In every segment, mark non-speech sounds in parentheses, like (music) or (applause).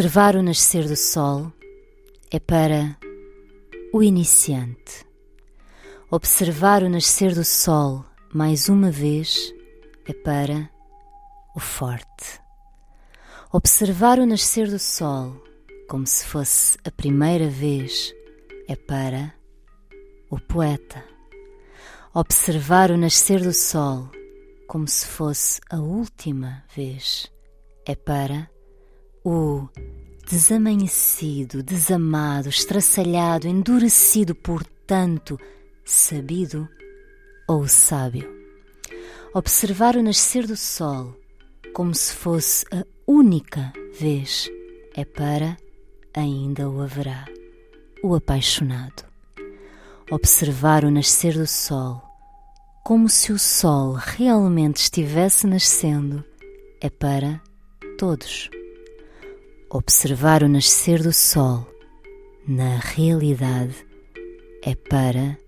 Observar o nascer do sol é para o iniciante. Observar o nascer do sol mais uma vez é para o forte. Observar o nascer do sol como se fosse a primeira vez é para o poeta. Observar o nascer do sol como se fosse a última vez é para o desamanhecido, desamado, estraçalhado, endurecido por tanto sabido ou sábio. Observar o nascer do sol como se fosse a única vez é para ainda o haverá, o apaixonado. Observar o nascer do sol como se o sol realmente estivesse nascendo é para todos observar o nascer do sol na realidade é para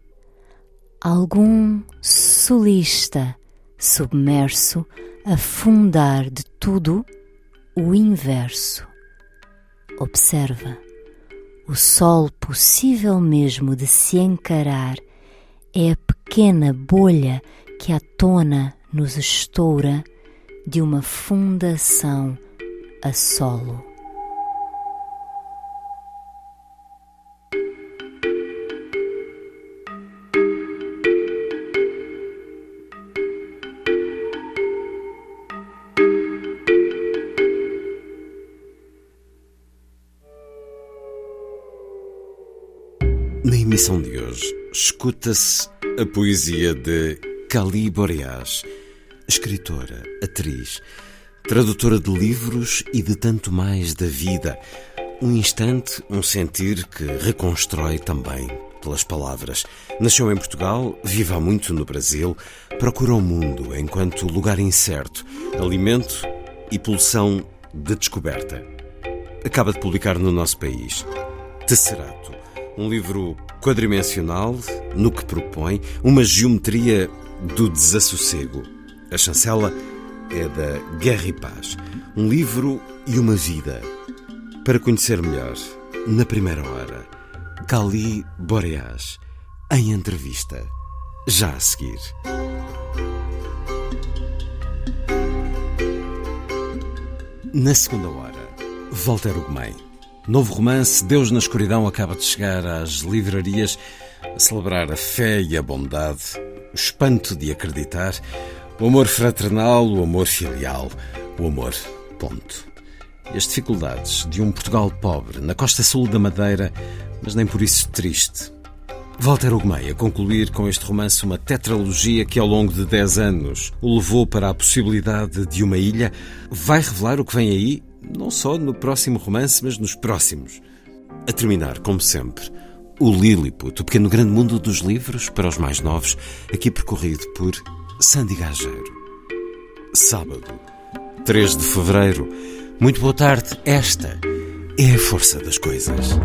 algum solista submerso a fundar de tudo o inverso. Observa, o sol possível mesmo de se encarar é a pequena bolha que à tona nos estoura de uma fundação a solo. Emissão de hoje, escuta-se a poesia de Cali Boreas, escritora, atriz, tradutora de livros e de tanto mais da vida. Um instante, um sentir que reconstrói também pelas palavras. Nasceu em Portugal, vive há muito no Brasil, procura o mundo enquanto lugar incerto, alimento e pulsão de descoberta. Acaba de publicar no nosso país Tesserato um livro quadrimensional no que propõe uma geometria do desassossego. A chancela é da Guerra e Paz. Um livro e uma vida. Para conhecer melhor, na primeira hora, Cali Boreas, em entrevista, já a seguir. Na segunda hora, Walter Ugumem. Novo romance Deus na Escuridão acaba de chegar às livrarias a celebrar a fé e a bondade, o espanto de acreditar, o amor fraternal, o amor filial, o amor ponto. E as dificuldades de um Portugal pobre, na costa sul da Madeira, mas nem por isso triste. Walter Ugumei a concluir com este romance uma tetralogia que ao longo de 10 anos o levou para a possibilidade de uma ilha, vai revelar o que vem aí não só no próximo romance, mas nos próximos. A terminar, como sempre, o Lilliput, o pequeno grande mundo dos livros para os mais novos, aqui percorrido por Sandy Gageiro. Sábado, 3 de fevereiro. Muito boa tarde. Esta é a força das coisas.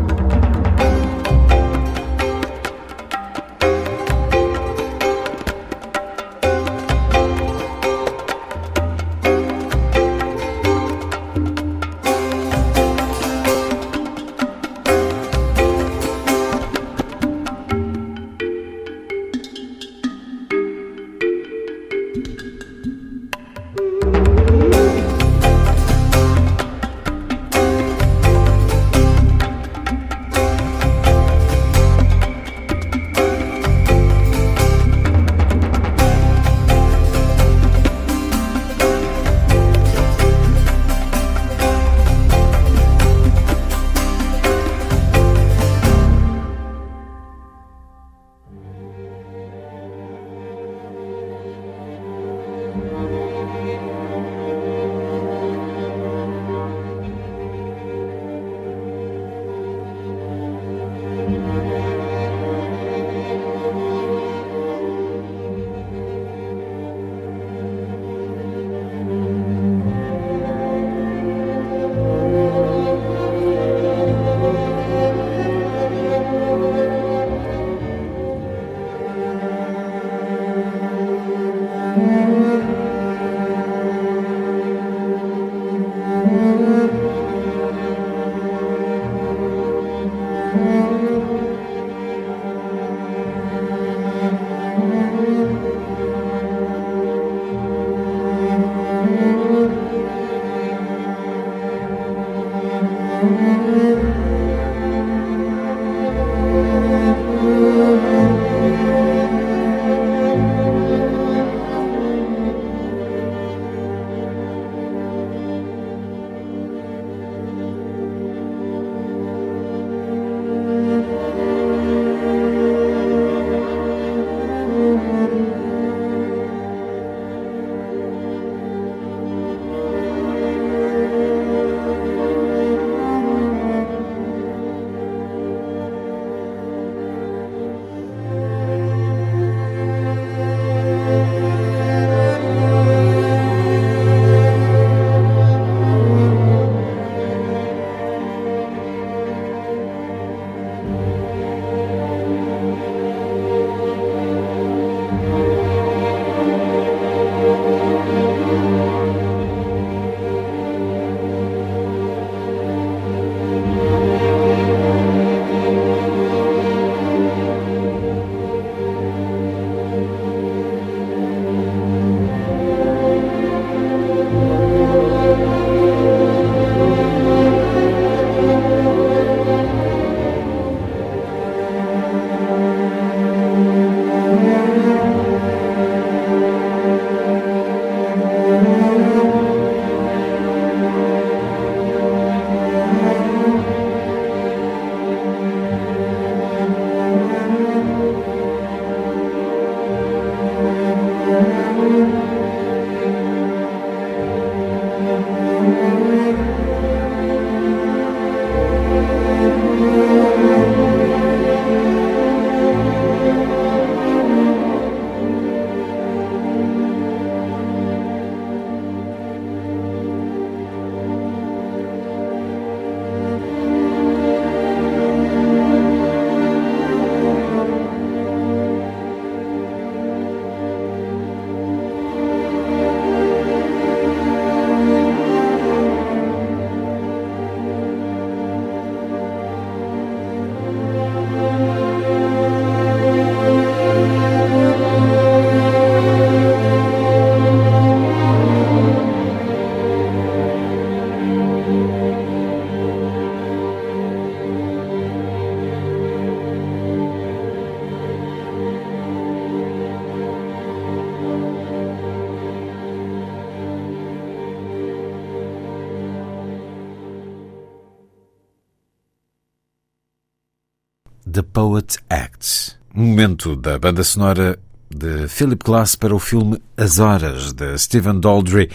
Da banda sonora de Philip Glass para o filme As Horas, de Stephen Daldry,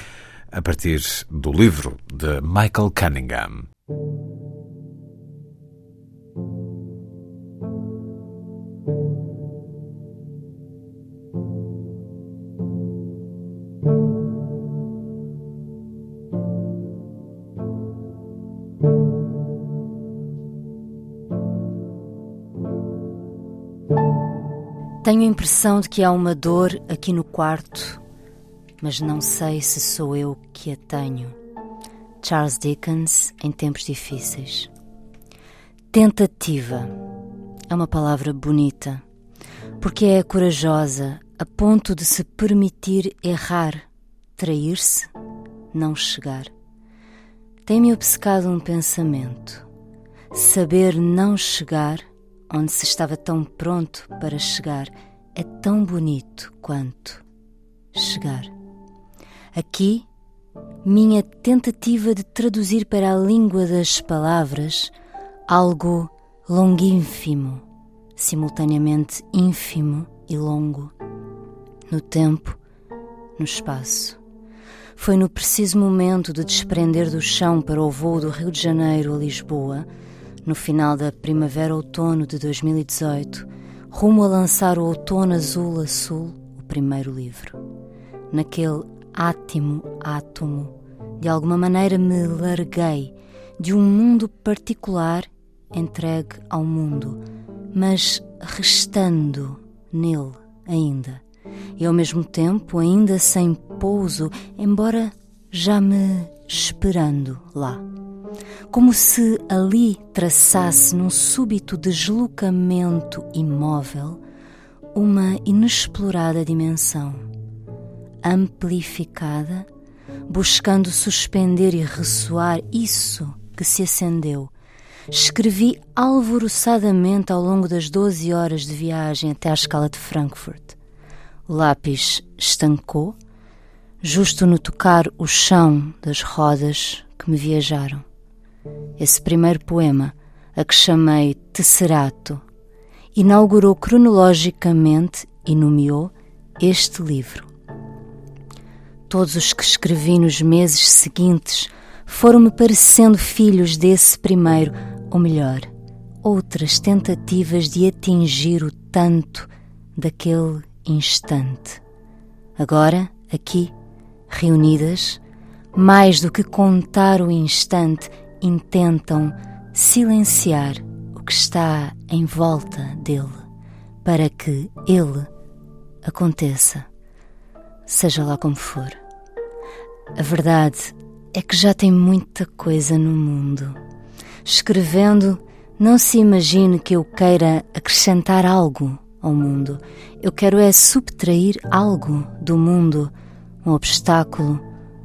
a partir do livro de Michael Cunningham. Impressão de que há uma dor aqui no quarto, mas não sei se sou eu que a tenho. Charles Dickens, em tempos difíceis. Tentativa é uma palavra bonita, porque é corajosa a ponto de se permitir errar, trair-se, não chegar. Tem-me obcecado um pensamento. Saber não chegar onde se estava tão pronto para chegar, é tão bonito quanto chegar. Aqui, minha tentativa de traduzir para a língua das palavras algo longínfimo, simultaneamente ínfimo e longo, no tempo, no espaço. Foi no preciso momento de desprender do chão para o voo do Rio de Janeiro a Lisboa no final da primavera-outono de 2018, rumo a lançar o Outono Azul a Sul, o primeiro livro. Naquele átimo átomo, de alguma maneira me larguei de um mundo particular entregue ao mundo, mas restando nele ainda. E ao mesmo tempo, ainda sem pouso, embora já me esperando lá como se ali traçasse num súbito deslocamento imóvel uma inexplorada dimensão, amplificada, buscando suspender e ressoar isso que se acendeu. Escrevi alvoroçadamente ao longo das doze horas de viagem até à escala de Frankfurt. O lápis estancou, justo no tocar o chão das rodas que me viajaram esse primeiro poema, a que chamei Tesserato, inaugurou cronologicamente e nomeou este livro. Todos os que escrevi nos meses seguintes foram-me parecendo filhos desse primeiro, ou melhor, outras tentativas de atingir o tanto daquele instante. Agora, aqui, reunidas, mais do que contar o instante, intentam silenciar o que está em volta dele para que ele aconteça, seja lá como for. A verdade é que já tem muita coisa no mundo. Escrevendo, não se imagine que eu queira acrescentar algo ao mundo. Eu quero é subtrair algo do mundo, um obstáculo,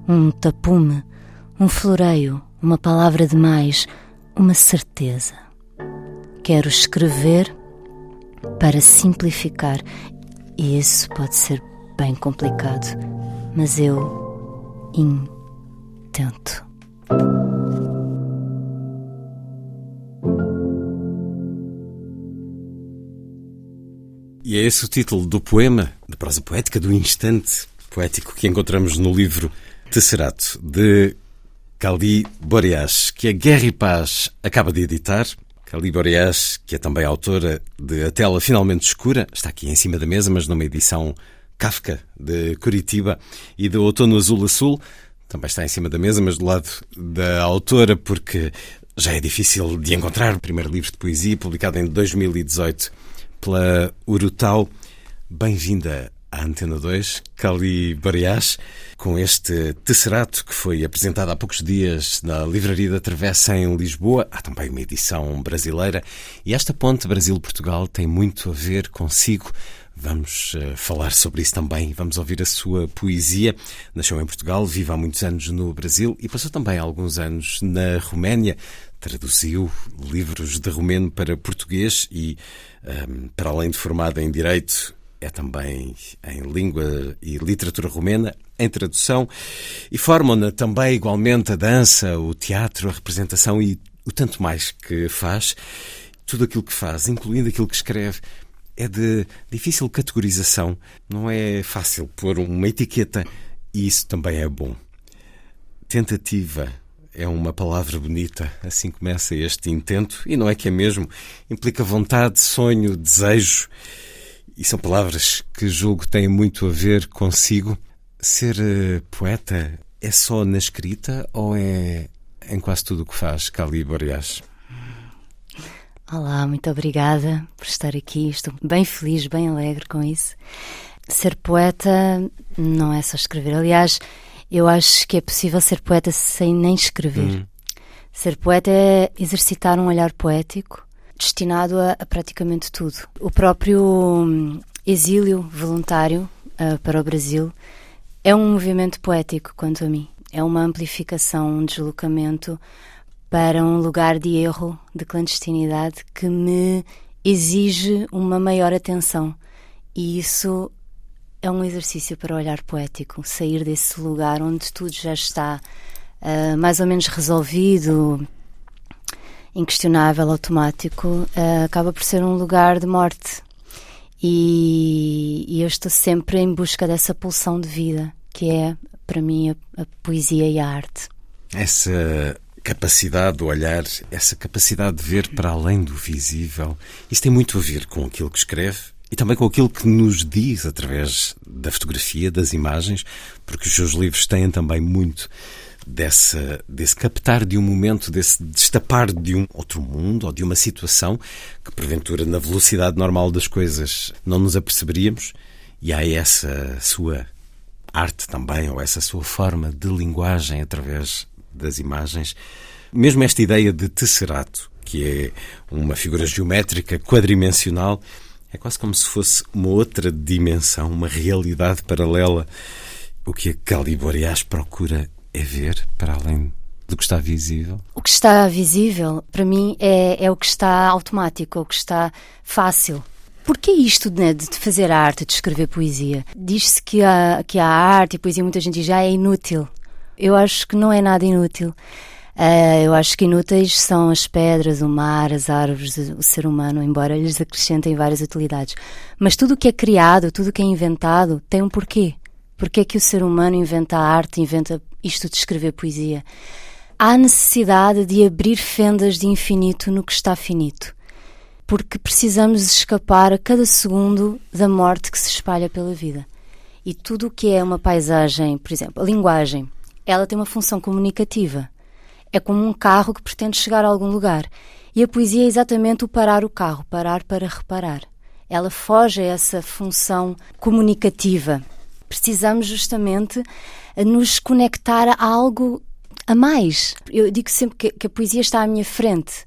um tapume, um floreio, uma palavra demais, uma certeza. Quero escrever para simplificar, e isso pode ser bem complicado, mas eu intento. E é esse o título do poema, de prosa poética do instante poético que encontramos no livro Tesserato, de Cali Boreas, que a Guerra e Paz acaba de editar. Cali Boreas, que é também autora de A Tela Finalmente Escura, está aqui em cima da mesa, mas numa edição Kafka, de Curitiba, e de Outono Azul Azul, também está em cima da mesa, mas do lado da autora, porque já é difícil de encontrar. O primeiro livro de poesia, publicado em 2018 pela Urutau. Bem-vinda à Antena 2, Cali Bariás, com este tesserato que foi apresentado há poucos dias na Livraria da Travessa em Lisboa. Há também uma edição brasileira e esta ponte Brasil-Portugal tem muito a ver consigo. Vamos uh, falar sobre isso também. Vamos ouvir a sua poesia. Nasceu em Portugal, vive há muitos anos no Brasil e passou também alguns anos na Roménia. Traduziu livros de romeno para português e, um, ehm, para além de formada em Direito, é também em língua e literatura romena, em tradução, e formam-na também igualmente a dança, o teatro, a representação e o tanto mais que faz. tudo aquilo que faz, incluindo aquilo que escreve, é de difícil categorização. Não é fácil pôr uma etiqueta e isso também é bom. Tentativa é uma palavra bonita, assim começa este intento, e não é que é mesmo, implica vontade, sonho, desejo, e são palavras que julgo têm muito a ver consigo. Ser uh, poeta é só na escrita ou é em quase tudo o que faz, Cali Boreas? Olá, muito obrigada por estar aqui. Estou bem feliz, bem alegre com isso. Ser poeta não é só escrever. Aliás, eu acho que é possível ser poeta sem nem escrever. Hum. Ser poeta é exercitar um olhar poético destinado a, a praticamente tudo. O próprio hum, exílio voluntário uh, para o Brasil é um movimento poético, quanto a mim. É uma amplificação, um deslocamento para um lugar de erro, de clandestinidade, que me exige uma maior atenção. E isso é um exercício para olhar poético, sair desse lugar onde tudo já está uh, mais ou menos resolvido, inquestionável, automático, uh, acaba por ser um lugar de morte. E, e, eu estou sempre em busca dessa pulsão de vida, que é, para mim, a, a poesia e a arte. Essa capacidade de olhar, essa capacidade de ver para além do visível, isso tem muito a ver com aquilo que escreve e também com aquilo que nos diz através da fotografia, das imagens, porque os seus livros têm também muito dessa, desse captar de um momento, desse destapar de um outro mundo ou de uma situação que, porventura, na velocidade normal das coisas não nos aperceberíamos, e há essa sua arte também, ou essa sua forma de linguagem através das imagens. Mesmo esta ideia de tesserato, que é uma figura geométrica quadrimensional, é quase como se fosse uma outra dimensão, uma realidade paralela. O que a Caliborias procura é ver para além do que está visível? O que está visível, para mim, é, é o que está automático, é o que está fácil. Porquê isto né, de fazer arte, de escrever poesia? Diz-se que a, que a arte e a poesia, muita gente diz, já é inútil. Eu acho que não é nada inútil. Uh, eu acho que inúteis são as pedras, o mar, as árvores, o ser humano, embora lhes acrescentem várias utilidades. Mas tudo o que é criado, tudo o que é inventado, tem um porquê. Porquê é que o ser humano inventa a arte, inventa isto de escrever poesia? Há necessidade de abrir fendas de infinito no que está finito. Porque precisamos escapar a cada segundo da morte que se espalha pela vida. E tudo o que é uma paisagem, por exemplo, a linguagem, ela tem uma função comunicativa é como um carro que pretende chegar a algum lugar. E a poesia é exatamente o parar o carro, parar para reparar. Ela foge a essa função comunicativa. Precisamos justamente nos conectar a algo a mais. Eu digo sempre que, que a poesia está à minha frente.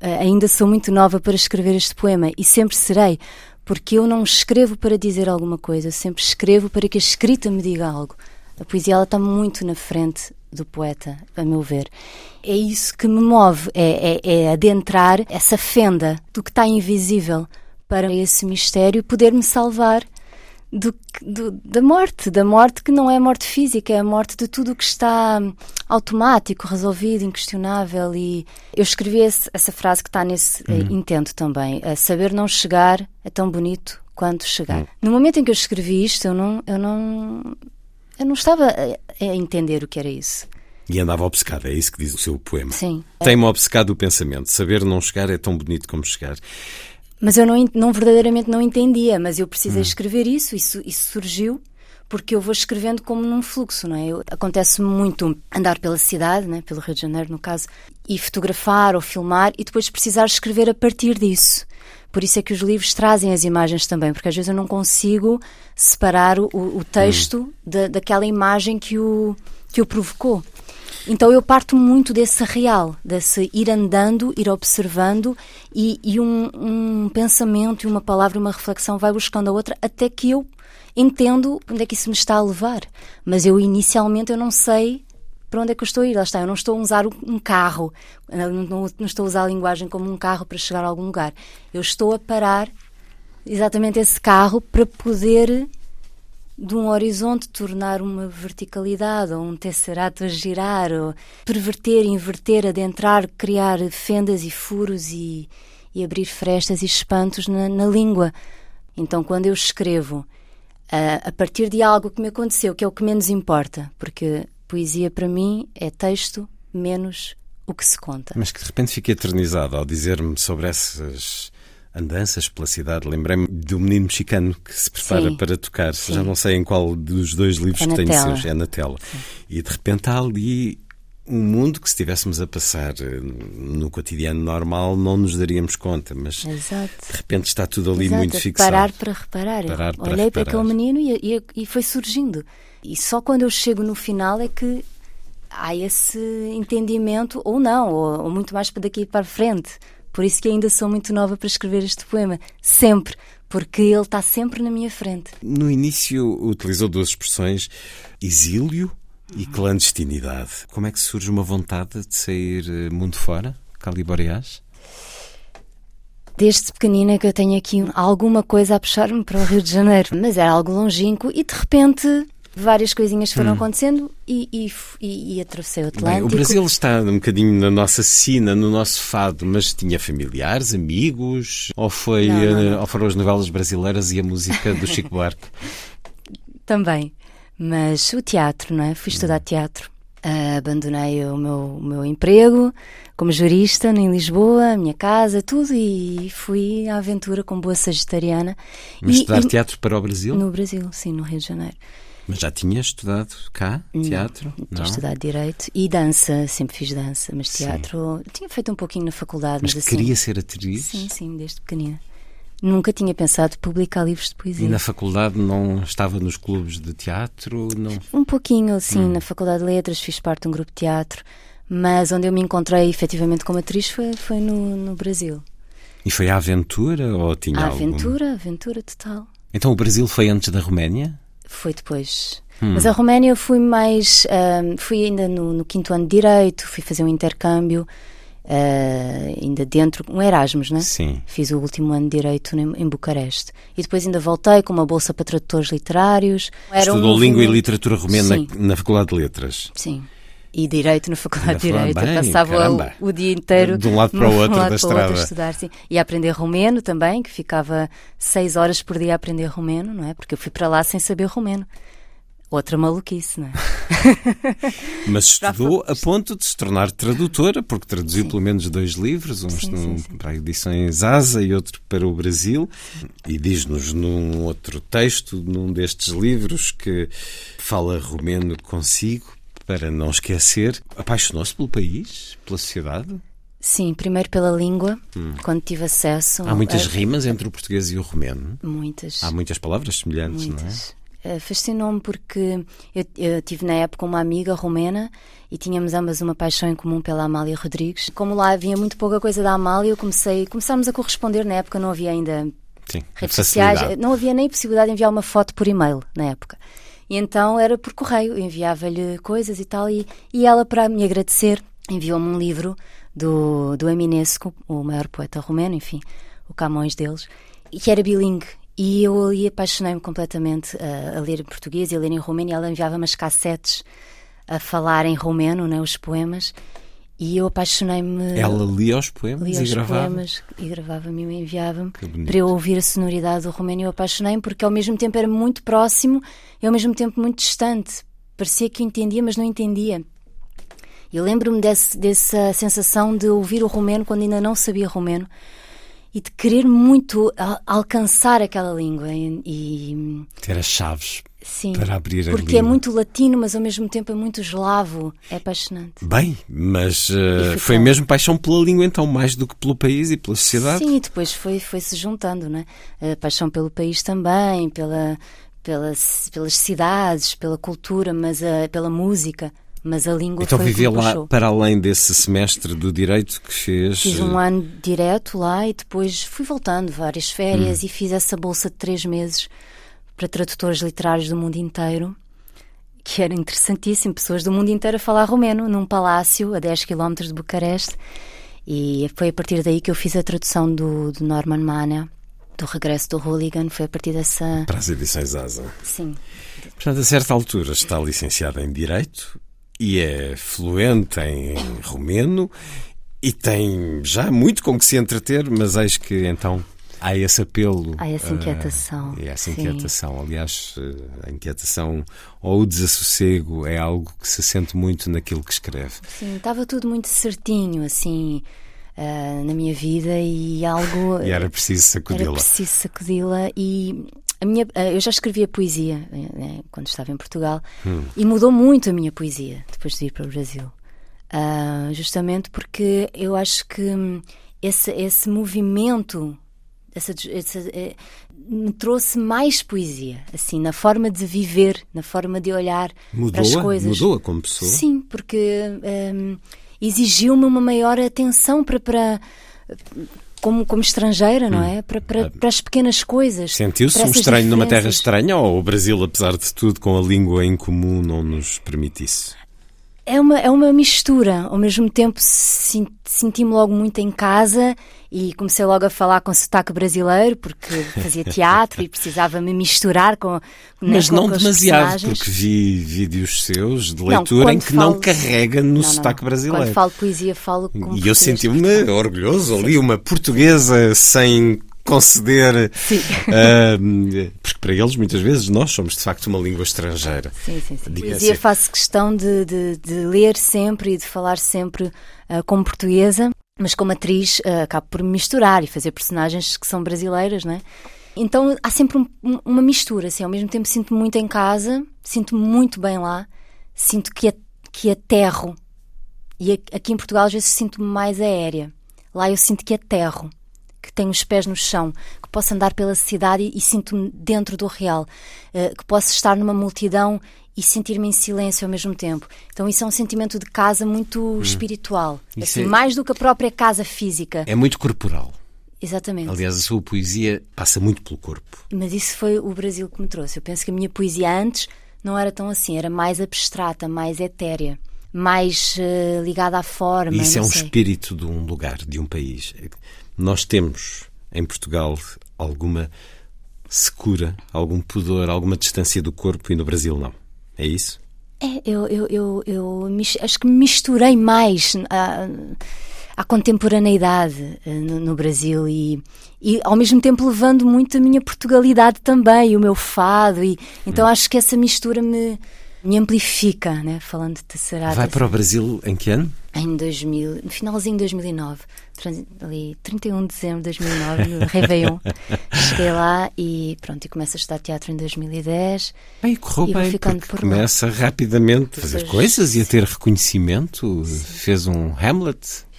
Uh, ainda sou muito nova para escrever este poema e sempre serei, porque eu não escrevo para dizer alguma coisa, sempre escrevo para que a escrita me diga algo. A poesia ela está muito na frente do poeta, a meu ver. É isso que me move, é, é, é adentrar essa fenda do que está invisível para esse mistério poder me salvar do, do, da morte, da morte que não é a morte física, é a morte de tudo o que está automático, resolvido, inquestionável. E eu escrevi esse, essa frase que está nesse uhum. uh, intento também: saber não chegar é tão bonito quanto chegar. Uhum. No momento em que eu escrevi isto, eu não, eu não, eu não estava a, a entender o que era isso. E andava obcecada, é isso que diz o seu poema. Sim. Tem-me obcecado o pensamento. Saber não chegar é tão bonito como chegar. Mas eu não, não verdadeiramente não entendia, mas eu precisei hum. escrever isso, isso, isso surgiu porque eu vou escrevendo como num fluxo, não é? Acontece muito andar pela cidade, né, pelo Rio de Janeiro no caso, e fotografar ou filmar e depois precisar escrever a partir disso. Por isso é que os livros trazem as imagens também, porque às vezes eu não consigo separar o, o texto hum. da, daquela imagem que o, que o provocou. Então eu parto muito desse real, desse ir andando, ir observando e, e um, um, pensamento uma palavra, uma reflexão vai buscando a outra até que eu entendo onde é que isso me está a levar. Mas eu inicialmente eu não sei para onde é que eu estou a ir? Lá está, eu não estou a usar um carro, não, não, não, estou a usar a linguagem como um carro para chegar a algum lugar. Eu estou a parar exatamente esse carro para poder, de um horizonte, tornar uma verticalidade ou um tesserato a girar, ou perverter, inverter, adentrar, criar fendas e furos e, e abrir frestas e espantos na, na língua. Então, quando eu escrevo uh, a partir de algo que me aconteceu, que é o que menos importa, porque poesia para mim é texto menos o que se conta. Mas que de repente fiquei eternizado ao dizer-me sobre essas andanças pela cidade. Lembrei-me do menino mexicano que se prepara Sim. para tocar. Sim. Já não sei em qual dos dois livros É que tela. seus. É na tela. E de repente há ali um mundo que se estivéssemos a passar eh, no cotidiano normal não nos daríamos conta, mas Exato. de repente está tudo ali Exato, muito é fixado. Parar para reparar. Parar para Olhei para reparar. aquele menino e, e- e foi surgindo. E só quando eu chego no final é que há esse entendimento, ou não, ou, ou muito mais para daqui para a frente. Por isso que ainda sou muito nova para escrever este poema. Sempre. Porque ele está sempre na minha frente. No início utilizou duas expressões, exílio e clandestinidade. Como é que surge uma vontade de sair eh, mundo fora, Caliboreás? Desde pequenina que eu tenho aqui alguma coisa a puxar-me para o Rio de Janeiro. Mas era algo longínquo e de repente várias coisinhas foram acontecendo e, e, e, e atravessei o Atlântico. Bem, o Brasil está um bocadinho na nossa sina, no nosso fado, mas tinha familiares, amigos? Ou, foi, Não, não, eh, não. ou foram as novelas brasileiras e a música do Chico (laughs) Buarque? Também. Mas o teatro, não é? Fui estudar teatro. Ah, abandonei o meu, o meu emprego como jurista em Lisboa, a minha casa, tudo, e fui à aventura com boa sagitariana. Mas E- estudar e- teatro para o Brasil? No Brasil, sim, no Rio de Janeiro. Mas já tinha estudado cá, teatro? Tinha estudado Direito e dança, sempre fiz dança, mas Sim. teatro tinha feito um pouquinho na faculdade, Mas mas, assim. queria ser atriz? Sim, sim, desde pequenina. Nunca tinha pensado publicar livros de poesia. E na faculdade não estava nos clubes de teatro? Não... Um pouquinho, assim, Hum. na Faculdade de Letras, fiz parte de um grupo de teatro, mas onde eu me encontrei efetivamente como atriz foi, foi no, no Brasil. E foi a aventura ou tinha A algum- aventura, a aventura total. Então o Brasil foi antes da Roménia? Foi depois. Hum. Mas a Roménia eu fui mais. ahm, fui ainda no, no quinto ano de Direito, fui fazer um intercâmbio, ah, ainda dentro, um Erasmus, né? Sim. Fiz o último ano de Direito em, em Bucareste. E depois ainda voltei com uma bolsa para tradutores literários. Era um Estudou língua e literatura romena na Faculdade de Letras. Sim. E Direito na Faculdade de Direito. bem, passava o, o dia inteiro De um lado para o (laughs) outro lado da outro estrada. a estudar, sim. E a aprender romeno também, que ficava seis horas por dia a aprender romeno, não é? Porque eu fui para lá sem saber romeno. Outra maluquice, não é? (laughs) Mas estudou a ponto de se tornar tradutora, porque traduziu pelo menos dois livros, uns Sim, num- sim, sim. para edições Asa e outro para o Brasil. E diz-nos num outro texto, num destes livros, que fala romeno consigo, para não esquecer. Apaixonou-se pelo país, pela sociedade? Sim, primeiro pela língua, quando tive acesso. Hum. Há muitas a- rimas entre o português e o romeno. Muitas. Há muitas palavras semelhantes, não é? Eh, Fascinou-me porque eu, eu tive na época uma amiga romena e tínhamos ambas uma paixão em comum pela Amália Rodrigues. Como lá havia muito pouca coisa da Amália, eu comecei, começámos a corresponder na época, não havia ainda Sim, redes sociais, não havia nem possibilidade de enviar uma foto por e-mail na época. E então era por correio, enviava-lhe coisas e tal, e, e ela, para me agradecer, enviou-me um livro do, do Eminescu, o maior poeta romeno, enfim, o Camões deles, e que era bilingue. E eu ali apaixonei-me completamente a, a ler em português e a ler em romeno, e ela enviava-me as cassetes a falar em romeno, né, os poemas, e eu apaixonei-me. Ela lia os poemas Lia e os gravava. poemas e gravava-me e enviava-me para eu ouvir a sonoridade do romeno e eu apaixonei-me porque ao mesmo tempo era muito próximo e ao mesmo tempo muito distante. Parecia que entendia, mas não entendia. Eu lembro-me dessa sensação de ouvir o romeno quando ainda não sabia romeno e de querer muito alcançar aquela língua e, e- Ter as chaves sim, para abrir a porque é língua. muito latino, mas ao mesmo tempo é muito eslavo. É apaixonante. Bem, mas eh, E foi mesmo paixão pela língua, então, mais do que pelo país e pela sociedade. Sim, e depois foi, foi se juntando, né? A paixão pelo país também, pela, pela, pelas cidades, pela cultura, mas a, pela música, mas a língua Então foi me lá, para além desse semestre do direito que fez. Fiz um ano direto lá e depois fui voltando várias Hum. férias e fiz essa bolsa de três meses para tradutores literários do mundo inteiro, que era interessantíssimo, pessoas do mundo inteiro a falar romeno, num palácio a 10 km de Bucareste. E foi a partir daí que eu fiz a tradução do, do Norman Mann, do Regresso do Hooligan, foi a partir dessa... Para as edições Asa. Sim, Portanto, a certa altura está licenciada em Direito e é fluente em romeno E tem já muito com que se entreter, mas eis que então há esse apelo. Há essa inquietação. Uh, essa sim. inquietação. Aliás, uh, a inquietação ou o desassossego é algo que se sente muito naquilo que escreve. Sim, estava tudo muito certinho, assim. Uh, na minha vida e algo. E era preciso sacudi-la. Era preciso sacudi-la e a minha, eu já escrevia poesia né, quando estava em Portugal hum. e mudou muito a minha poesia depois de ir para o Brasil. Uh, justamente porque eu acho que esse, esse movimento essa, essa, é, me trouxe mais poesia, assim, na forma de viver, na forma de olhar para as coisas. Mudou-a como pessoa? Sim, porque um, exigiu-me uma maior atenção para, para como, como estrangeira, não é? Para, para, para as pequenas coisas. Sentiu-se um estranho numa terra estranha ou o Brasil, apesar de tudo, com a língua em comum, não nos permite isso? É uma, é uma mistura. Ao mesmo tempo, senti-me logo muito em casa e comecei logo a falar com sotaque brasileiro, porque fazia teatro e precisava me misturar com. Mas não com demasiado, porque vi vídeos seus de leitura não, em que falo... não carrega no não, sotaque não. brasileiro. Quando falo poesia, falo com. E eu senti-me orgulhoso ali, uma portuguesa sem conceder. Sim. Uh, porque para eles, muitas vezes, nós somos de facto uma língua estrangeira. Sim, sim, sim. Poesia assim. faço questão de, de, de, ler sempre e de falar sempre uh, como portuguesa, mas como atriz uh, acabo por me misturar e fazer personagens que são brasileiras, não é? Então há sempre um, uma mistura, assim, ao mesmo tempo sinto-me muito em casa, sinto-me muito bem lá, sinto que, que aterro. E aqui em Portugal às vezes sinto-me mais aérea. Lá eu sinto que aterro que tenho os pés no chão, que posso andar pela cidade e, e sinto-me dentro do real, uh, que posso estar numa multidão e sentir-me em silêncio ao mesmo tempo. Então isso é um sentimento de casa muito hum. espiritual, assim, é... mais do que a própria casa física. É muito corporal. Exatamente. Aliás, a sua poesia passa muito pelo corpo. Mas isso foi o Brasil que me trouxe. Eu penso que a minha poesia antes não era tão assim, era mais abstrata, mais etérea, mais uh, ligada à forma. E isso é um sei. espírito de um lugar, de um país. Nós temos em Portugal alguma secura, algum pudor, alguma distância do corpo e no Brasil não. É isso? É, eu, eu, eu, eu acho que me misturei mais à, à contemporaneidade eh, no, no Brasil e, e ao mesmo tempo levando muito a minha Portugalidade também, o meu fado. E, então hum. acho que essa mistura me, me amplifica, né? falando de Tesserata. Vai para o Brasil em que ano? Em 2000, no finalzinho de 2009, ali 31 de dezembro de 2009, no (laughs) Réveillon. Cheguei lá e pronto, e começo a estudar teatro em 2010. Bem, correu e bem, ficando por começa lá. rapidamente a fazer coisas e a ter reconhecimento. Sim. Fez um Hamlet.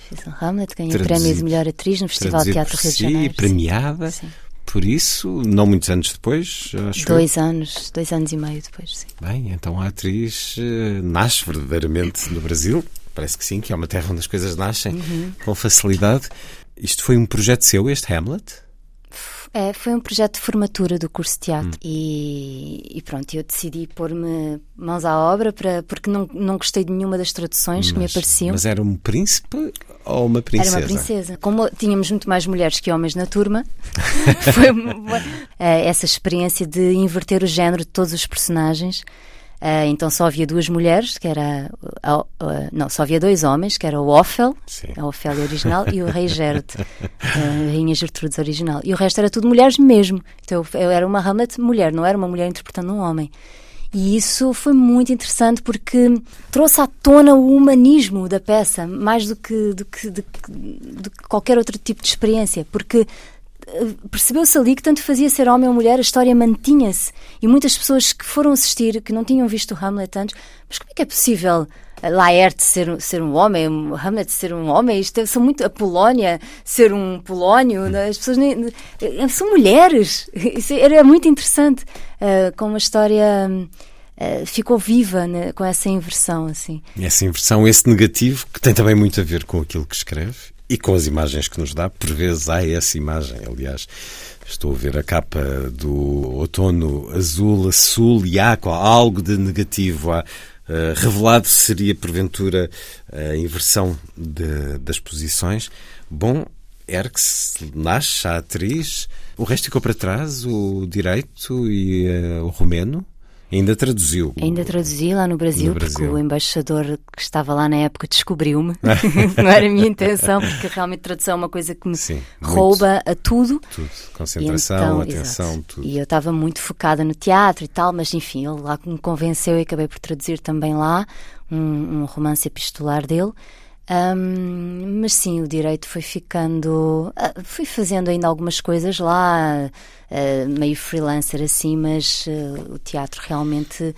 Fiz um Hamlet, ganhei o prémio de melhor atriz no Festival de Teatro Rio de Janeiro. premiada. Sim. Por isso, não muitos anos depois, acho Dois eu. anos, dois anos e meio depois, sim. Bem, então a atriz uh, nasce verdadeiramente no Brasil. Parece que sim, que é uma terra onde as coisas nascem uhum. com facilidade. Isto foi um projeto seu, este Hamlet? É, foi um projeto de formatura do curso de teatro hum. e, e, pronto, eu decidi pôr-me mãos à obra para, porque não, não gostei de nenhuma das traduções mas, que me apareciam. Mas era um príncipe ou uma princesa? Era uma princesa. Como tínhamos muito mais mulheres que homens na turma, (laughs) foi uma, é, essa experiência de inverter o género de todos os personagens Uh, então só havia duas mulheres, que era. Uh, uh, não, só havia dois homens, que era o Ofel, a Ofélia original, e o Rei (laughs) Gerard, a Rainha Gertrudes original. E o resto era tudo mulheres mesmo. Então eu, eu era uma Hamlet mulher, não era uma mulher interpretando um homem. E isso foi muito interessante porque trouxe à tona o humanismo da peça, mais do que, do que, do que, do que qualquer outro tipo de experiência. Porque percebeu-se ali que tanto fazia ser homem ou mulher, a história mantinha-se. E muitas pessoas que foram assistir, que não tinham visto Hamlet antes, mas como é que é possível Laerte ser, ser um homem, Hamlet ser um homem? Isto é, são muito. A Polónia ser um polónio, né? as pessoas nem, são mulheres. (laughs) Isso era muito interessante. Uh, como a história. Uh, ficou viva né, com essa inversão assim. Essa inversão, esse negativo que tem também muito a ver com aquilo que escreve e com as imagens que nos dá. Por vezes há essa imagem, aliás. Estou a ver a capa do outono azul, azul e há algo de negativo. Há, uh, revelado seria, porventura, a inversão de, das posições. Bom, ergue-se, nasce a atriz, o resto ficou para trás, o direito e uh, o romeno, Ainda traduziu. Ainda traduzi lá no Brasil, No porque Brasil. o embaixador que estava lá na época descobriu-me. (laughs) Não era a minha intenção, porque realmente tradução é uma coisa que me Sim, rouba a tudo. Tudo. Concentração, então, atenção, exato. tudo. E eu estava muito focada no teatro e tal, mas enfim, ele lá me convenceu e acabei por traduzir também lá um, um romance epistolar dele. Ahm, mas sim, o direito foi ficando. ah, fui fazendo ainda algumas coisas lá, ah, meio freelancer assim, mas ah, o teatro realmente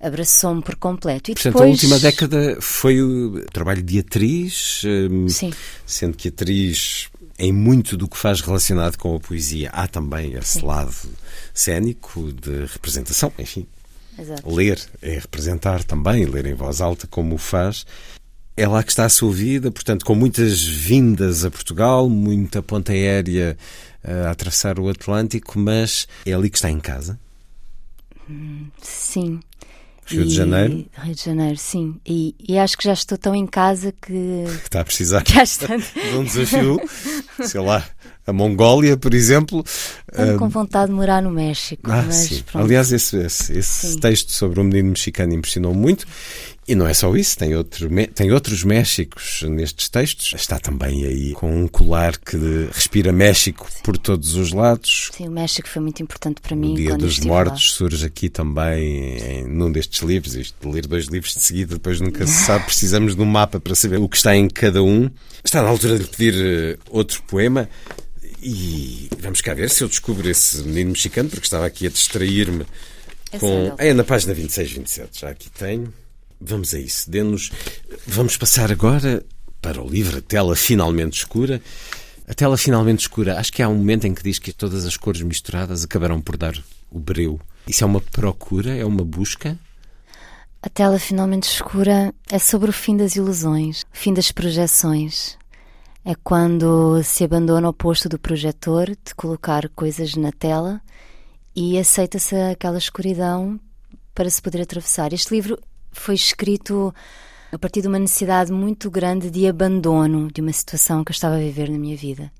abraçou-me por completo. E Portanto, depois, a última década foi o trabalho de atriz, Sim. sendo que atriz em muito do que faz relacionado com a poesia há também esse lado cénico de representação, enfim, Exato. ler é representar também, ler em voz alta como o faz. É lá que está a sua vida, portanto, com muitas vindas a Portugal, muita ponta aérea eh, a atravessar o Atlântico, mas é ali que está em casa. Sim. Rio de E- Janeiro? Rio de Janeiro, sim. E, e acho que já estou tão em casa que, (laughs) está a precisar que às tantas de um (laughs) desafio, sei lá, a Mongólia, por exemplo. ando com vontade de morar no México. Ah, mas. Aliás, esse, esse, esse texto sobre o menino mexicano impressionou muito. E não é só isso, tem, outro, tem outros Méxicos nestes textos. Está também aí com um colar que respira México por todos os lados. Sim, o México foi muito importante para mim. O Dia dos Mortos surge aqui também em, num destes livros. Isto de ler dois livros de seguida, depois nunca se sabe. (laughs) Precisamos de um mapa para saber o que está em cada um. Está na altura de pedir eh, outro poema. E vamos cá ver se eu descubro esse menino mexicano, porque estava aqui a distrair-me É com. Sandal. É na página 26, 27. Já aqui tenho. Vamos a isso. Dê-nos. Vamos passar agora para o livro A Tela Finalmente Escura. A tela finalmente escura, acho que há um momento em que diz que todas as cores misturadas acabarão por dar o breu. Isso é uma procura, é uma busca. A tela finalmente escura é sobre o fim das ilusões, o fim das projeções. É quando se abandona o posto do projetor de colocar coisas na tela e aceita-se aquela escuridão para se poder atravessar. Este livro foi escrito a partir de uma necessidade muito grande de abandono de uma situação que eu estava a viver na minha vida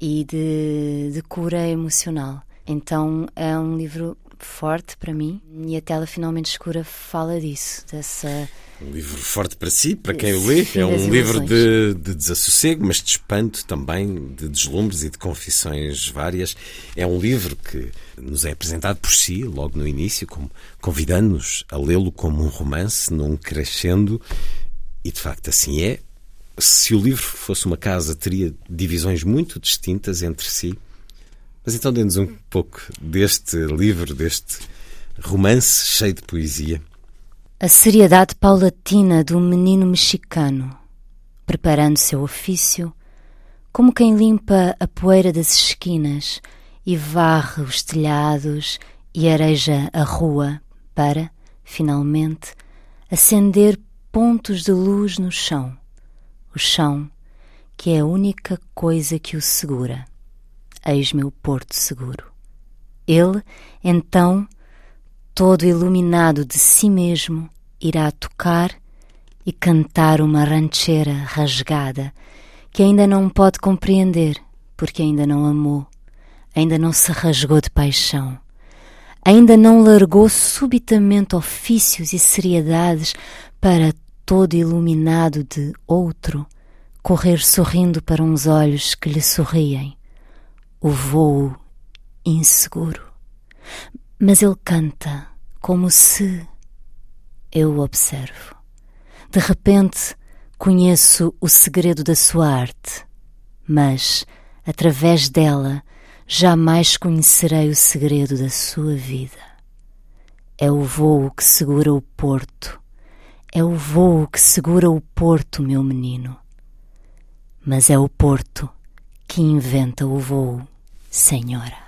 e de, de cura emocional. Então é um livro forte para mim e a tela finalmente escura fala disso, dessa Um livro forte para si, para quem o lê. É um livro de, de desassossego, mas de espanto também, de deslumbres e de confissões várias. É um livro que nos é apresentado por si, logo no início, como convidando-nos a lê-lo como um romance, num crescendo. E de facto assim é. Se o livro fosse uma casa, teria divisões muito distintas entre si. Mas então dê-nos um pouco deste livro, deste romance cheio de poesia. A seriedade paulatina do menino mexicano, preparando seu ofício, como quem limpa a poeira das esquinas e varre os telhados e areja a rua para, finalmente, acender pontos de luz no chão. O chão, que é a única coisa que o segura. Eis-me o porto seguro. Ele, então, todo iluminado de si mesmo, irá tocar e cantar uma rancheira rasgada que ainda não pode compreender porque ainda não amou, ainda não se rasgou de paixão, ainda não largou subitamente ofícios e seriedades para todo iluminado de outro correr sorrindo para uns olhos que lhe sorriem. O voo inseguro. Mas ele canta como se eu o observo. De repente conheço o segredo da sua arte, mas através dela jamais conhecerei o segredo da sua vida. É o voo que segura o porto. É o voo que segura o porto, meu menino. Mas é o porto que inventa o voo, senhora.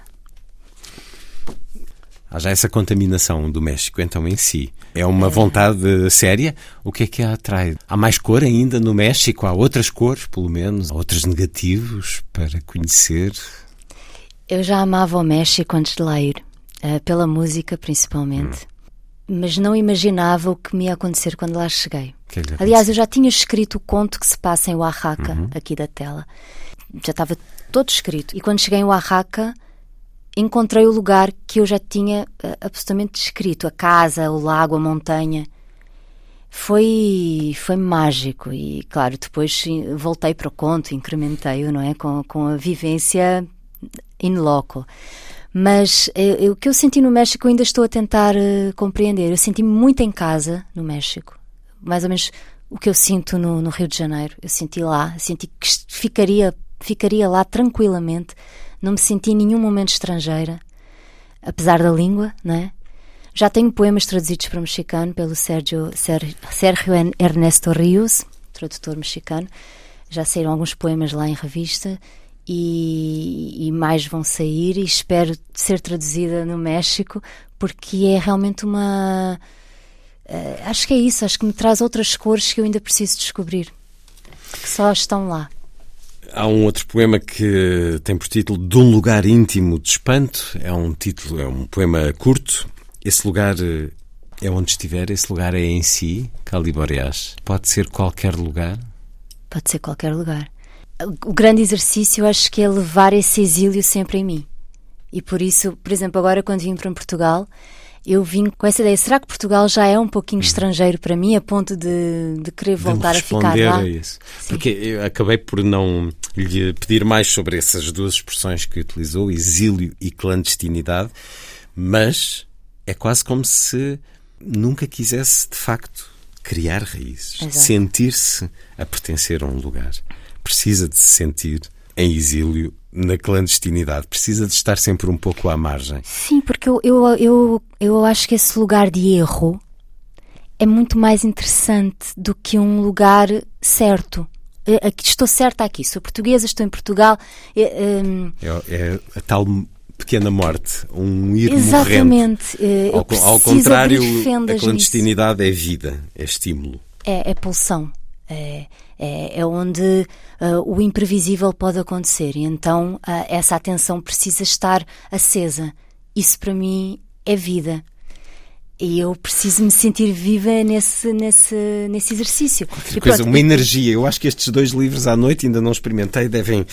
Há já essa contaminação do México, então, em si. É uma vontade séria? O que é que a atrai? Há mais cor ainda no México? Há outras cores, pelo menos? Há outros negativos para conhecer? Eu já amava o México antes de lá ir, eh, pela música principalmente, mas não imaginava o que me ia acontecer quando lá cheguei. É Aliás, eu já tinha escrito o conto que se passa em Oaxaca, Uhum. aqui da tela. Já estava todo escrito. E quando cheguei em Oaxaca, encontrei o lugar que eu já tinha uh, absolutamente descrito: a casa, o lago, a montanha. Foi, foi mágico e, claro, depois voltei para o conto, incrementei-o, não é? Com, com a vivência in loco. Mas eh, o que eu senti no México eu ainda estou a tentar uh, compreender. Eu senti-me muito em casa no México, mais ou menos o que eu sinto no, no Rio de Janeiro. Eu senti lá, senti que ficaria, ficaria lá tranquilamente. Não me senti em nenhum momento estrangeira, apesar da língua, não é? Já tenho poemas traduzidos para o mexicano pelo Sérgio, Sérgio Ernesto Rios, tradutor mexicano. Já saíram alguns poemas lá em revista e, e, mais vão sair e espero ser traduzida no México porque é realmente uma. Uh, acho que é isso, acho que me traz outras cores que eu ainda preciso descobrir, que só estão lá. Há um outro poema que tem por título De um lugar íntimo de espanto. É um título, é um poema curto, esse lugar eh, é onde estiver, esse lugar é em si, Caliboreás. Pode ser qualquer lugar? Pode ser qualquer lugar. O grande exercício acho que é levar esse exílio sempre em mim. E por isso, por exemplo, agora quando vim para Portugal, eu vim com essa ideia: será que Portugal já é um pouquinho hum. estrangeiro para mim, a ponto de, de querer voltar de a ficar lá? A isso. Porque eu acabei por não lhe pedir mais sobre essas duas expressões que utilizou, exílio e clandestinidade, mas é quase como se nunca quisesse, de facto, criar raízes, sentir-se a pertencer a um lugar. Precisa de se sentir em exílio, na clandestinidade, precisa de estar sempre um pouco à margem. Sim, porque eu, eu, eu, eu acho que esse lugar de erro é muito mais interessante do que um lugar certo. Aqui, estou certa aqui, sou portuguesa, estou em Portugal. É, um... é, é a tal pequena morte, um ir Exatamente. morrendo. Ao, ao contrário, a clandestinidade nisso. é vida, é estímulo. É, é pulsão. É, é, é onde uh, o imprevisível pode acontecer e então uh, essa atenção precisa estar acesa. Isso para mim é vida. E eu preciso me sentir viva nesse, nesse, nesse exercício. coisa, uma energia. Eu acho que estes dois livros à noite ainda não experimentei, devem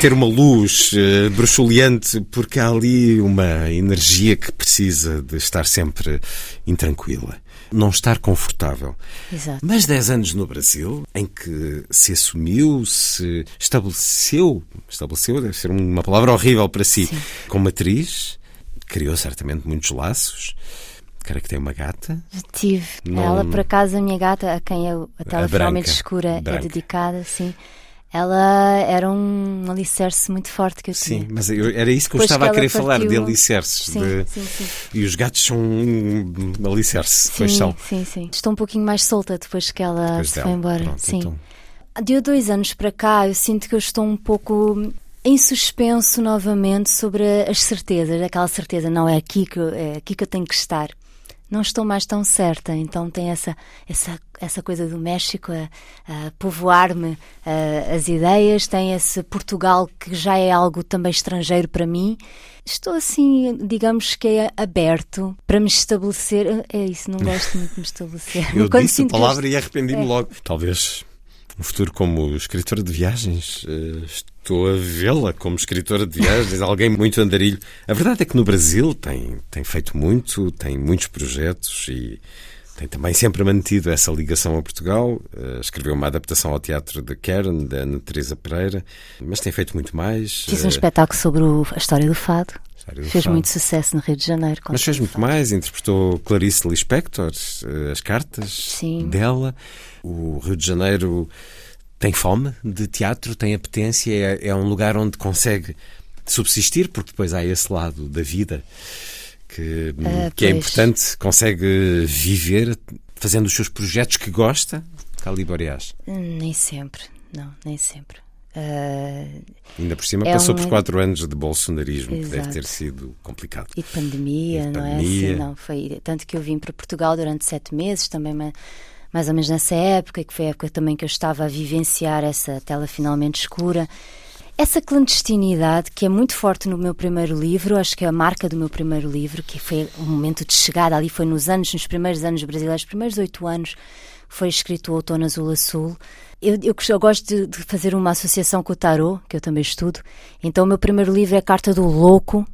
ter uma luz uh, bruxuleante, porque há ali uma energia que precisa de estar sempre intranquila. Não estar confortável. Exato. Mas 10 anos no Brasil, em que se assumiu, se estabeleceu, estabeleceu deve ser uma palavra horrível para si, Sim. como atriz, criou certamente muitos laços. Creio que tem uma gata. Tive. Não... Ela, por acaso, a minha gata, a quem eu, a tela finalmente escura é branca. é dedicada, sim. Ela era um alicerce muito forte que eu tinha. Sim, mas eu, era isso que eu estava que a querer partiu... falar, de alicerces. Sim, de... sim, sim. E os gatos são um alicerce, sim, pois são. Sim, sim. Estou um pouquinho mais solta depois que ela depois se dela. foi embora. Pronto, sim. Então. De dois anos para cá, eu sinto que eu estou um pouco em suspenso novamente sobre as certezas, aquela certeza, não é aqui que, é aqui que eu tenho que estar não estou mais tão certa. Então tem essa, essa, essa coisa do México a, a povoar-me as ideias, tem esse Portugal que já é algo também estrangeiro para mim. Estou assim, digamos que é aberto para me estabelecer. É isso, não gosto muito de me estabelecer. (laughs) Eu Quando disse a palavra este... e arrependi-me é. logo. Talvez um futuro como escritora de viagens. Uh, estou a vê-la como escritora de viagens, alguém muito andarilho. A verdade é que no Brasil tem, tem feito muito, tem muitos projetos e tem também sempre mantido essa ligação a Portugal. Uh, escreveu uma adaptação ao teatro de Karen, da Ana Teresa Pereira, mas tem feito muito mais. Fiz um uh, espetáculo sobre o, a história do fado. História do fez fado. muito sucesso no Rio de Janeiro. Mas fez muito mais, interpretou Clarice Lispector, as cartas Sim. dela. O Rio de Janeiro tem fome de teatro, tem apetência, é, é um lugar onde consegue subsistir, porque depois há esse lado da vida que, uh, que é importante, consegue viver fazendo os seus projetos que gosta, Caliboreás? Nem sempre, não, nem sempre. Uh, Ainda por cima é passou um... por quatro anos de bolsonarismo, Exato. que deve ter sido complicado. E de pandemia, e de não é pandemia. é assim? Não, foi tanto que eu vim para Portugal durante sete meses, também mais ou menos nessa época, que foi a época também que eu estava a vivenciar essa tela finalmente escura. essa clandestinidade que é muito forte no meu primeiro livro, acho que é a marca do meu primeiro livro, que foi o momento de chegada ali, foi nos anos, nos primeiros anos brasileiros, primeiros oito anos, foi escrito o Outono Azul Azul. Eu, eu, eu gosto de, de, fazer uma associação com o tarot, que eu também estudo. Então, o meu primeiro livro é a Carta do Louco,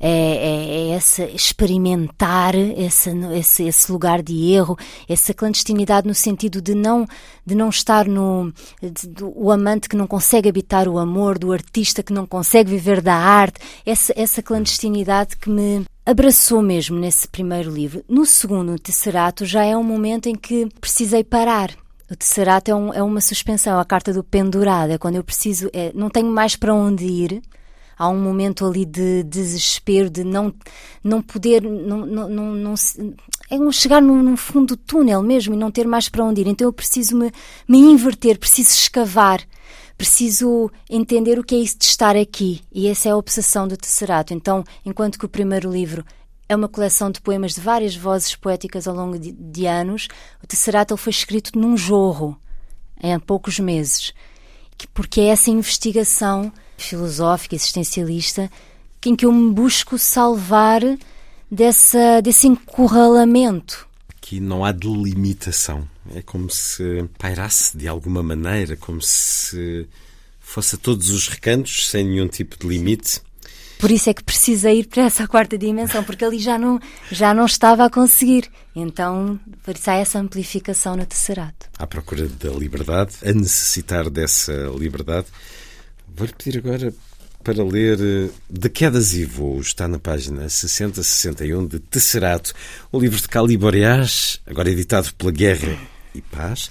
é, é, é essa experimentar esse, esse, esse, lugar de erro, essa clandestinidade no sentido de não, de não estar no. De, do, o amante que não consegue habitar o amor, do artista que não consegue viver da arte, essa, essa clandestinidade que me abraçou mesmo nesse primeiro livro. No segundo, o Tesserato, já é um momento em que precisei parar. O Tesserato é, um, é uma suspensão, a carta do pendurado, é quando eu preciso, é, não tenho mais para onde ir há um momento ali de desespero, de não, não poder, não, não, não, não é um chegar no, no, fundo do túnel mesmo e não ter mais para onde ir. Então eu preciso me, me inverter, preciso escavar, preciso entender o que é isso de estar aqui. E essa é a obsessão do Tesserato. Então, enquanto que o primeiro livro é uma coleção de poemas de várias vozes poéticas ao longo de, de anos, o Tesserato foi escrito num jorro, em poucos meses, porque é essa investigação filosófica, existencialista, em que eu me busco salvar dessa, desse encurralamento. Aqui não há delimitação. É como se pairasse de alguma maneira, como se fosse a todos os recantos, sem nenhum tipo de limite. Por isso é que precisa ir para essa quarta dimensão, porque ali já não, já não estava a conseguir. Então, por isso há essa amplificação no tesserato. À procura da liberdade, a necessitar dessa liberdade. Vou-lhe pedir agora para ler eh, De Quedas e Voos, está na página 60-61 de Tesserato, o livro de Cali Boreas, agora editado pela Guerra e Paz,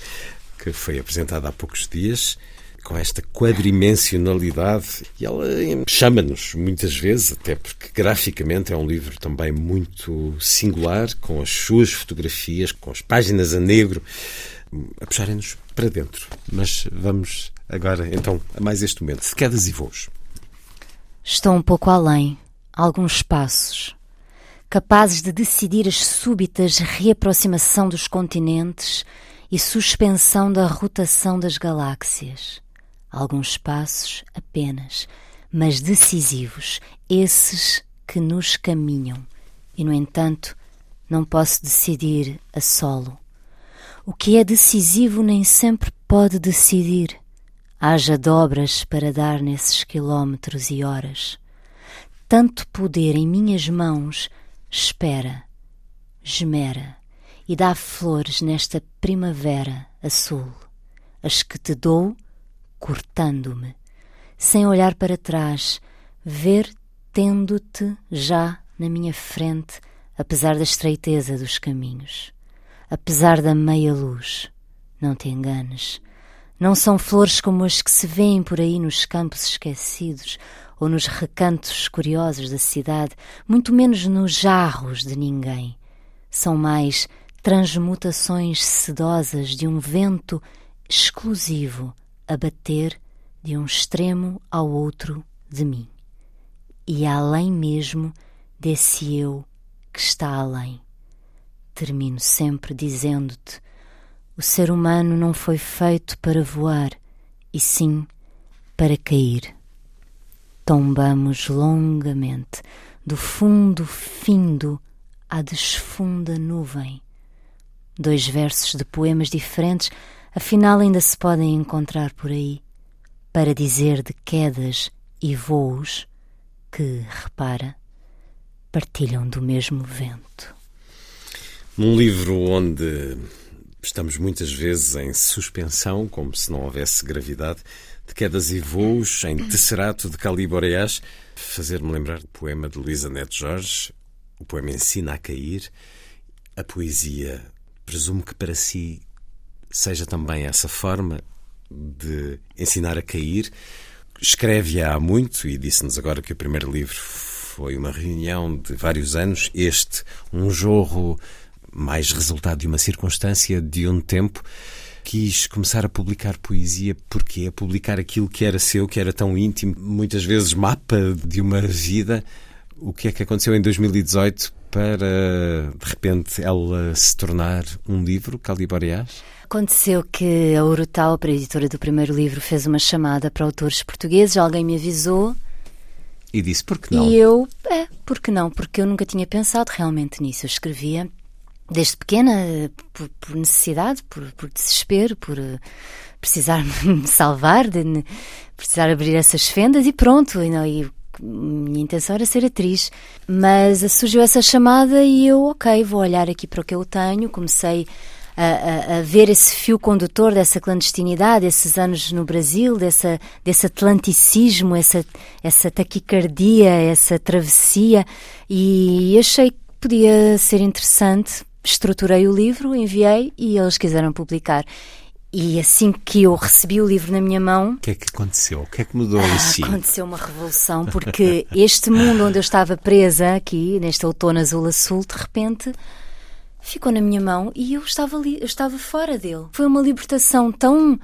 que foi apresentado há poucos dias, com esta quadrimensionalidade. E ela chama-nos muitas vezes, até porque graficamente é um livro também muito singular, com as suas fotografias, com as páginas a negro, a puxarem-nos para dentro. Mas vamos agora, então, a mais este momento, de quedas e voos. Estou um pouco além, alguns passos, capazes de decidir as súbitas reaproximação dos continentes e suspensão da rotação das galáxias. Alguns passos apenas, mas decisivos, esses que nos caminham. E, no entanto, não posso decidir a solo. O que é decisivo nem sempre pode decidir. Haja dobras para dar nesses quilómetros e horas. Tanto poder em minhas mãos espera, gemera e dá flores nesta primavera azul, as que te dou cortando-me, sem olhar para trás, ver tendo-te já na minha frente, apesar da estreiteza dos caminhos, apesar da meia luz. Não te enganes não são flores como as que se vêem por aí nos campos esquecidos ou nos recantos curiosos da cidade, muito menos nos jarros de ninguém. São mais transmutações sedosas de um vento exclusivo a bater de um extremo ao outro de mim. E além mesmo desse eu que está além. Termino sempre dizendo-te o ser humano não foi feito para voar, e sim para cair. Tombamos longamente, do fundo findo à desfunda nuvem. Dois versos de poemas diferentes, afinal ainda se podem encontrar por aí, para dizer de quedas e voos que, repara, partilham do mesmo vento. Num livro onde Estamos muitas vezes em suspensão, como se não houvesse gravidade, de quedas e voos, em tesserato de Caliboreas. Fazer-me lembrar do poema de Luísa Neto Jorge. O poema ensina a cair. A poesia, presumo que para si seja também essa forma de ensinar a cair. Escreve-a há muito e disse-nos agora que o primeiro livro foi uma reunião de vários anos. Este, um jorro mais resultado de uma circunstância, de um tempo, quis começar a publicar poesia porque a publicar aquilo que era seu, que era tão íntimo, muitas vezes mapa de uma vida. O que é que aconteceu em 2018 para, de repente, ela se tornar um livro, Caliboriás? Aconteceu que a Urutau, a editora do primeiro livro, fez uma chamada para autores portugueses, alguém me avisou. E disse, por que não? E eu, é, por que não? Porque eu nunca tinha pensado realmente nisso. Eu escrevia desde pequena, por, por necessidade, por, por, desespero, por uh, precisar (laughs) me salvar, de precisar abrir essas fendas e pronto. E, não, e minha intenção era ser atriz. Mas surgiu essa chamada e eu, ok, vou olhar aqui para o que eu tenho. Comecei a, a, a, ver esse fio condutor dessa clandestinidade, esses anos no Brasil, dessa, desse atlanticismo, essa, essa taquicardia, essa travessia, e achei que podia ser interessante. Estruturei o livro, enviei e eles quiseram publicar. E assim que eu recebi o livro na minha mão. O que é que aconteceu? O que é que mudou em si? Aconteceu uma revolução, (laughs) porque este mundo onde eu estava presa, aqui, neste outono azul a sul, de repente ficou na minha mão e eu estava ali, eu estava fora dele. Foi uma libertação tão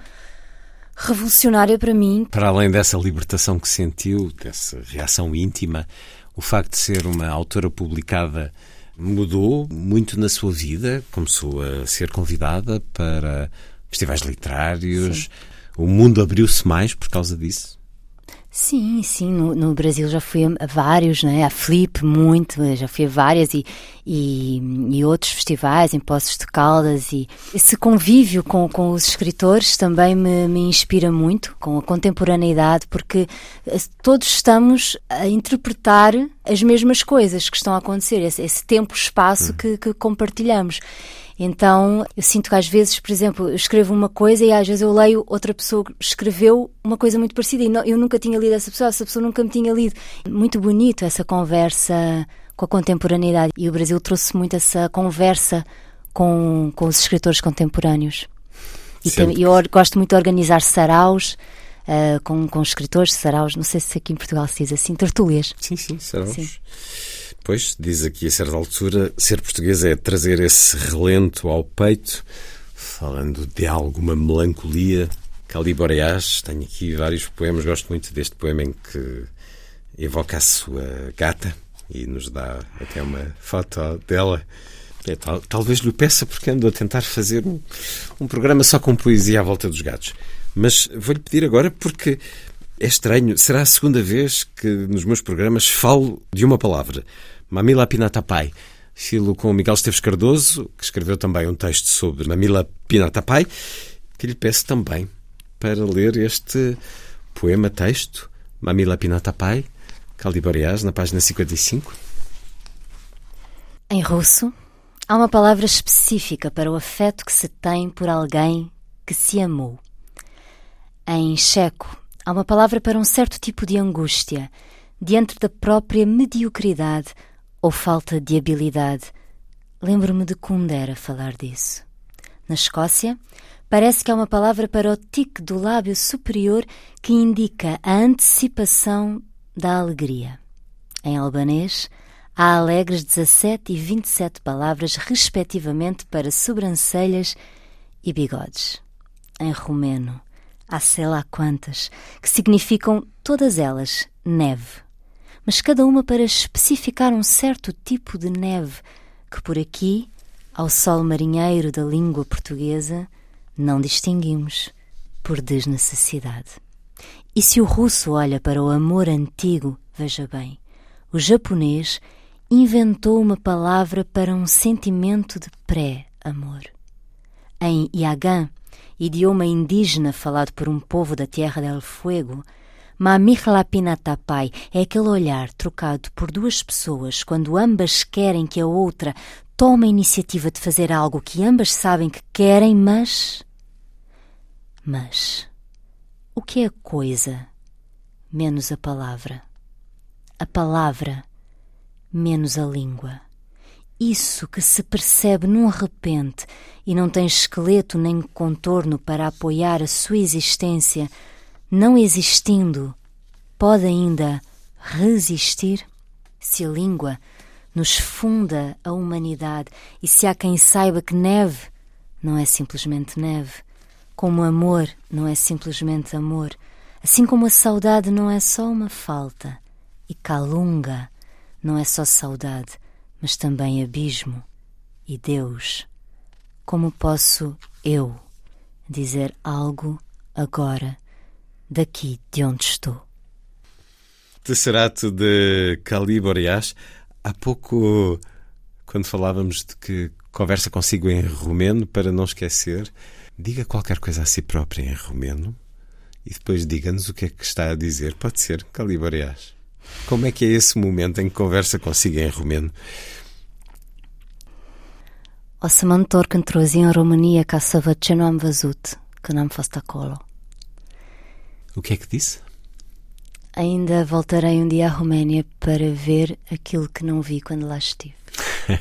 revolucionária para mim. Para além dessa libertação que sentiu, dessa reação íntima, o facto de ser uma autora publicada mudou muito na sua vida, começou a ser convidada para festivais literários. Sim. O mundo abriu-se mais por causa disso? Sim, sim, no, no, Brasil já fui a, vários, né? a Flip muito, já fui a várias e, e, e, outros festivais em Poços de Caldas e esse convívio com, com os escritores também me, me inspira muito, com a contemporaneidade, porque eh, todos estamos a interpretar as mesmas coisas que estão a acontecer, esse, esse tempo-espaço hum. que, que compartilhamos. Então, eu sinto que às vezes, por exemplo, eu escrevo uma coisa e às vezes eu leio outra pessoa que escreveu uma coisa muito parecida e eu nunca tinha lido essa pessoa, essa pessoa nunca me tinha lido. Muito bonito essa conversa com a contemporaneidade e o Brasil trouxe muito essa conversa com, com os escritores contemporâneos. E tem, eu gosto muito de organizar saraus uh, com, com escritores, saraus, não sei se aqui em Portugal se diz assim, tertúlias. Sim, sim, saraus. Sim. Pois, diz aqui a certa altura, ser português é trazer esse relento ao peito, falando de alguma melancolia. Caliboreás, tenho aqui vários poemas, gosto muito deste poema em que evoca a sua gata e nos dá até uma foto dela. É, tal, talvez lhe peça porque ando a tentar fazer um, um programa só com poesia à volta dos gatos. Mas vou-lhe pedir agora porque é estranho, será a segunda vez que nos meus programas falo de uma palavra. Mamila Pinatapai. Filo com Miguel Esteves Cardoso, que escreveu também um texto sobre Mamila Pinatapai, que lhe peço também para ler este poema-texto, Mamila Pinatapai, Caliboriás, na página 55. Em russo, há uma palavra específica para o afeto que se tem por alguém que se amou. Em checo, há uma palavra para um certo tipo de angústia diante da própria mediocridade ou falta de habilidade. Lembro-me de Kundera falar disso. Na Escócia, parece que há uma palavra para o tique do lábio superior que indica a antecipação da alegria. Em albanês, há alegres 17 e 27 palavras, respectivamente, para sobrancelhas e bigodes. Em romeno, há sei lá quantas, que significam todas elas neve mas cada uma para especificar um certo tipo de neve que por aqui, ao sol marinheiro da língua portuguesa, não distinguimos por desnecessidade. E se o russo olha para o amor antigo, veja bem, o japonês inventou uma palavra para um sentimento de pré-amor. Em Yagan, idioma indígena falado por um povo da Terra del Fuego, Mamihlapinatapai é aquele olhar trocado por duas pessoas quando ambas querem que a outra tome a iniciativa de fazer algo que ambas sabem que querem, mas. Mas. O que é a coisa menos a palavra? A palavra menos a língua. Isso que se percebe num repente e não tem esqueleto nem contorno para apoiar a sua existência não existindo, pode ainda resistir? Se a língua nos funda a humanidade e se há quem saiba que neve não é simplesmente neve, como amor não é simplesmente amor, assim como a saudade não é só uma falta e calunga não é só saudade, mas também abismo e Deus. Como posso eu dizer algo agora, daqui de onde estou? Tesserato de Caliborias. Há pouco, quando falávamos de que conversa consigo em romeno, para não esquecer, diga qualquer coisa a si própria em romeno e depois diga-nos o que é que está a dizer. Pode ser, Caliborias. Como é que é esse momento em que conversa consigo em romeno? O să mă întorc într-o zi în România ca să văd ce nu am văzut când am fost acolo. O que é que disse? Ainda voltarei um dia à Roménia para ver aquilo que não vi quando lá estive. (laughs)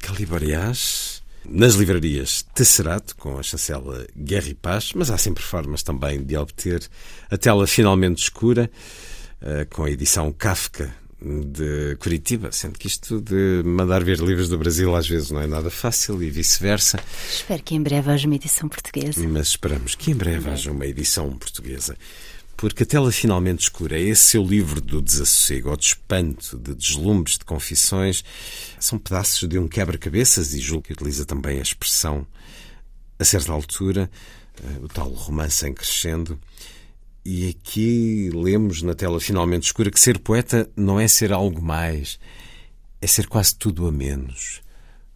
Calibariás, nas livrarias Tesserato, com a chancela Guerra e Paz, mas há sempre formas também de obter a tela finalmente escura, com a edição Kafka de Curitiba, sendo que isto de mandar ver livros do Brasil às vezes não é nada fácil e vice-versa. Espero que em breve haja uma edição portuguesa. Mas esperamos que em breve haja uma edição portuguesa. Porque a tela finalmente escura é esse seu livro do desassossego, ou de espanto, de deslumbres, de confissões. São pedaços de um quebra-cabeças e julgo que utiliza também a expressão, a certa altura, eh, o tal romance em crescendo. E aqui lemos na tela finalmente escura que ser poeta não é ser algo mais, é ser quase tudo a menos.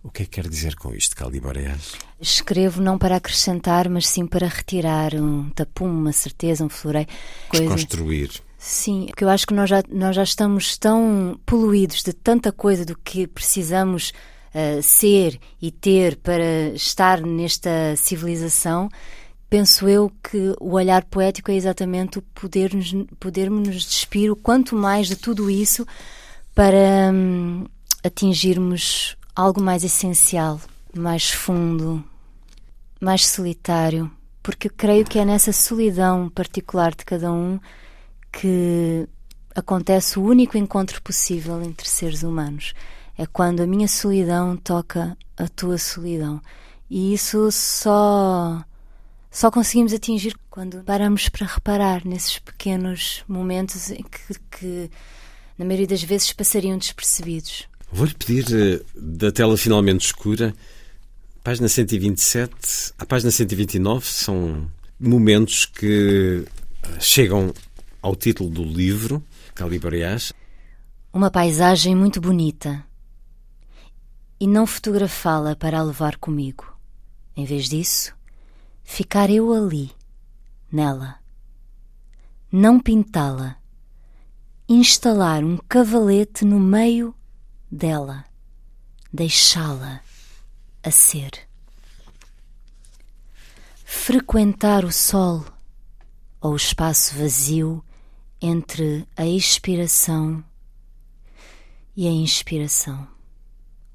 O que é que quer dizer com isto, Caliboreas? Escrevo não para acrescentar, mas sim para retirar um tapume, uma certeza, um floreio. Coisa... Desconstruir. Sim, porque eu acho que nós já, nós já estamos tão poluídos de tanta coisa do que precisamos uh, ser e ter para estar nesta civilização. Penso eu que o olhar poético é exatamente o poder-nos podermos nos despir o quanto mais de tudo isso para hum, atingirmos algo mais essencial, mais fundo, mais solitário, porque creio que é nessa solidão particular de cada um que acontece o único encontro possível entre seres humanos. É quando a minha solidão toca a tua solidão. E isso só só conseguimos atingir quando paramos para reparar nesses pequenos momentos em que, que na maioria das vezes passariam despercebidos. Vou-lhe pedir eh, da tela finalmente escura, página 127 à página 129, são momentos que eh, chegam ao título do livro, Calibariás. Uma paisagem muito bonita. E não fotografá-la para a levar comigo. Em vez disso, ficar eu ali, nela. Não pintá-la. Instalar um cavalete no meio dela, deixá-la a ser. Frequentar o sol ou o espaço vazio entre a expiração e a inspiração,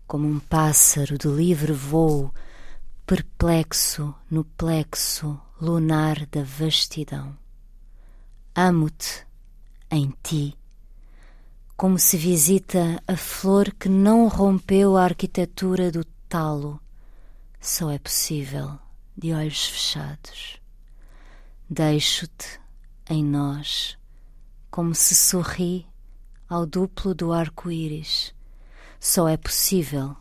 como um pássaro de livre voo, perplexo no plexo lunar da vastidão. Amo-te em ti como se visita a flor que não rompeu a arquitetura do talo. Só é possível de olhos fechados. Deixo-te em nós, como se sorri ao duplo do arco-íris. Só é possível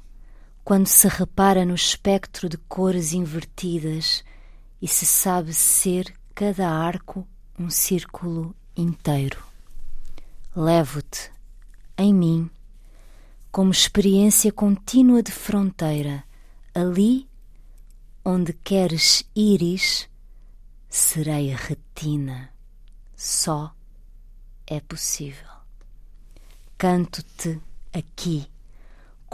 quando se repara no espectro de cores invertidas e se sabe ser cada arco um círculo inteiro. Levo-te em mim, como experiência contínua de fronteira, ali onde queres íris, serei retina. Só é possível. Canto-te aqui,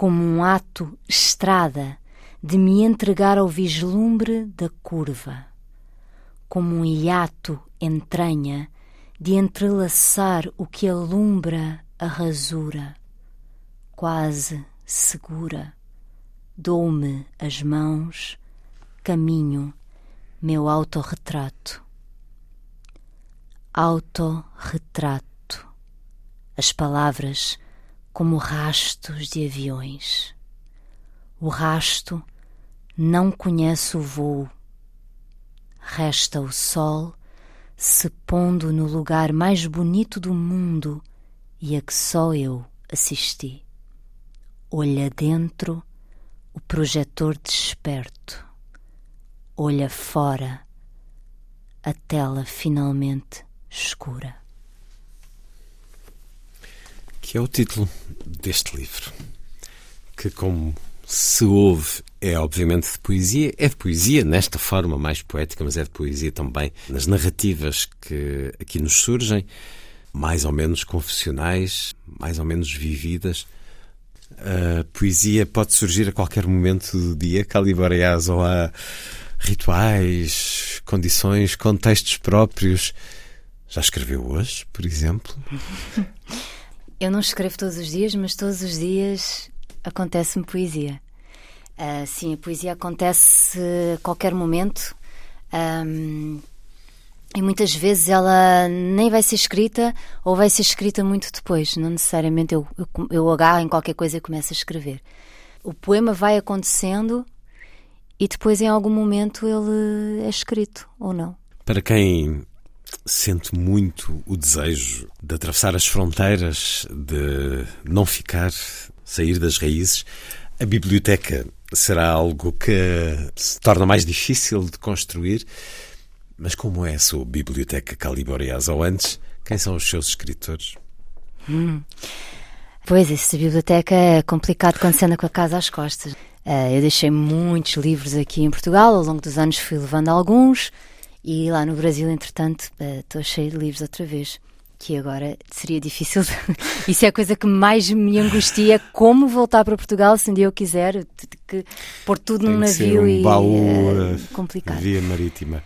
como um ato estrada de me entregar ao vislumbre da curva, como um hiato entranha de entrelaçar o que alumbra a rasura, quase segura, dou-me as mãos, caminho, meu autorretrato. Autorretrato. As palavras como rastos de aviões. O rasto não conhece o voo. Resta o sol se pondo no lugar mais bonito do mundo e a que só eu assisti. Olha dentro, o projetor desperto. Olha fora, a tela finalmente escura. Que é o título deste livro, que, como se ouve, é obviamente de poesia. É de poesia nesta forma mais poética, mas é de poesia também nas narrativas que aqui nos surgem, mais ou menos confessionais, mais ou menos vividas. A poesia pode surgir a qualquer momento do dia, Caliboreas, ou há rituais, condições, contextos próprios. Já escreveu hoje, por exemplo? (laughs) Eu não escrevo todos os dias, mas todos os dias acontece-me poesia. Uh, sim, a poesia acontece a qualquer momento. Um, e muitas vezes ela nem vai ser escrita ou vai ser escrita muito depois. Não necessariamente eu, eu, eu agarro em qualquer coisa e começo a escrever. O poema vai acontecendo e depois, em algum momento, ele é escrito ou não. Para quem sente muito o desejo de atravessar as fronteiras, de não ficar, sair das raízes, a biblioteca será algo que se torna mais difícil de construir. Mas como é a sua biblioteca Caliboreas? Ou antes, quem são os seus escritores? Hum. Pois, essa biblioteca é complicado quando se anda com a casa às costas. Uh, eu deixei muitos livros aqui em Portugal, ao longo dos anos fui levando alguns, e lá no Brasil, entretanto, estou uh, cheio de livros outra vez. Que agora seria difícil. (laughs) Isso é a coisa que mais me angustia. Como voltar para Portugal se um dia eu quiser que pôr tudo Tem num navio um e. baú uh, complicado. Via marítima.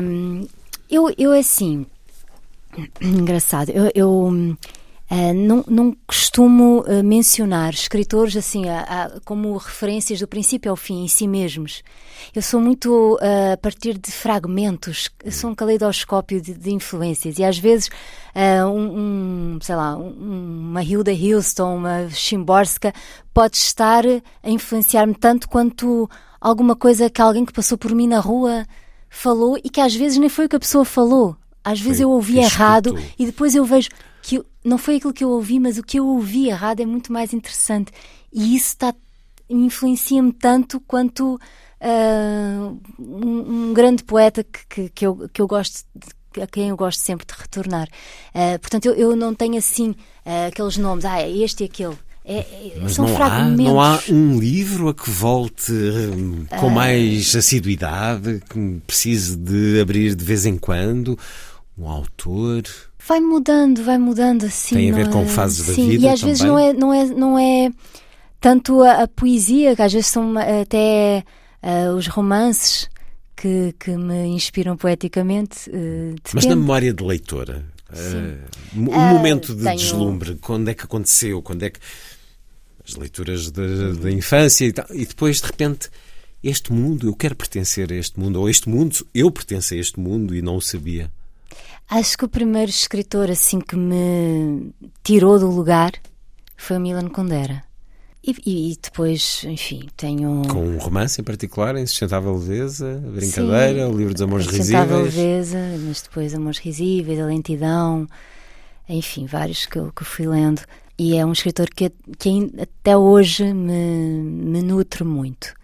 Um, eu, eu, assim. (clears throat) Engraçado. Eu. eu Uh, não, não, costumo uh, mencionar escritores assim uh, como referências do princípio ao fim em si mesmos. Eu sou muito a partir de fragmentos, eu sou um caleidoscópio de, de influências e às vezes um, um, sei lá, um, uma Hilda Houston, uma Shimborska pode estar a influenciar-me tanto quanto alguma coisa que alguém que passou por mim na rua falou e que às vezes nem foi o que a pessoa falou. Às vezes Foi eu ouvi errado e depois eu vejo que não foi aquilo que eu ouvi, mas o que eu ouvi errado é muito mais interessante. E isso está, influencia-me tanto quanto ah, um, um grande poeta que, que, que eu, que eu gosto de- a quem eu gosto sempre de retornar. Ah, portanto, eu, eu não tenho assim ah, aqueles nomes, ah, é este e aquele. É, é- são não há, fragmentos. não há um livro a que volte hum, com mais assiduidade, que precise de abrir de vez em quando? Um autor? Vai mudando, vai mudando assim. Tem a ver com é? fases da Sim, vida E às vezes também? não é, não é, não é tanto a, a poesia, que às vezes são até ah, os romances que, que me inspiram poeticamente. eh, Mas na memória de leitora, eh, um Ah, momento de tenho- deslumbre, quando é que aconteceu? Quando é que. As leituras da, da infância e tal, e depois de repente. Este mundo, eu quero pertencer a este mundo, ou este mundo, eu pertenço a este mundo e não o sabia. Acho que o primeiro escritor assim que me tirou do lugar foi o Milan Kundera. E, e- e depois, enfim, tenho. Com um romance em particular, Insustentável Leveza, Brincadeira, Sim, o livro dos Amores Sustentável Risíveis. Leveza, mas depois Amores Risíveis, A Lentidão, enfim, vários que eu, que eu fui lendo. E é um escritor que, que até hoje me, me nutre muito.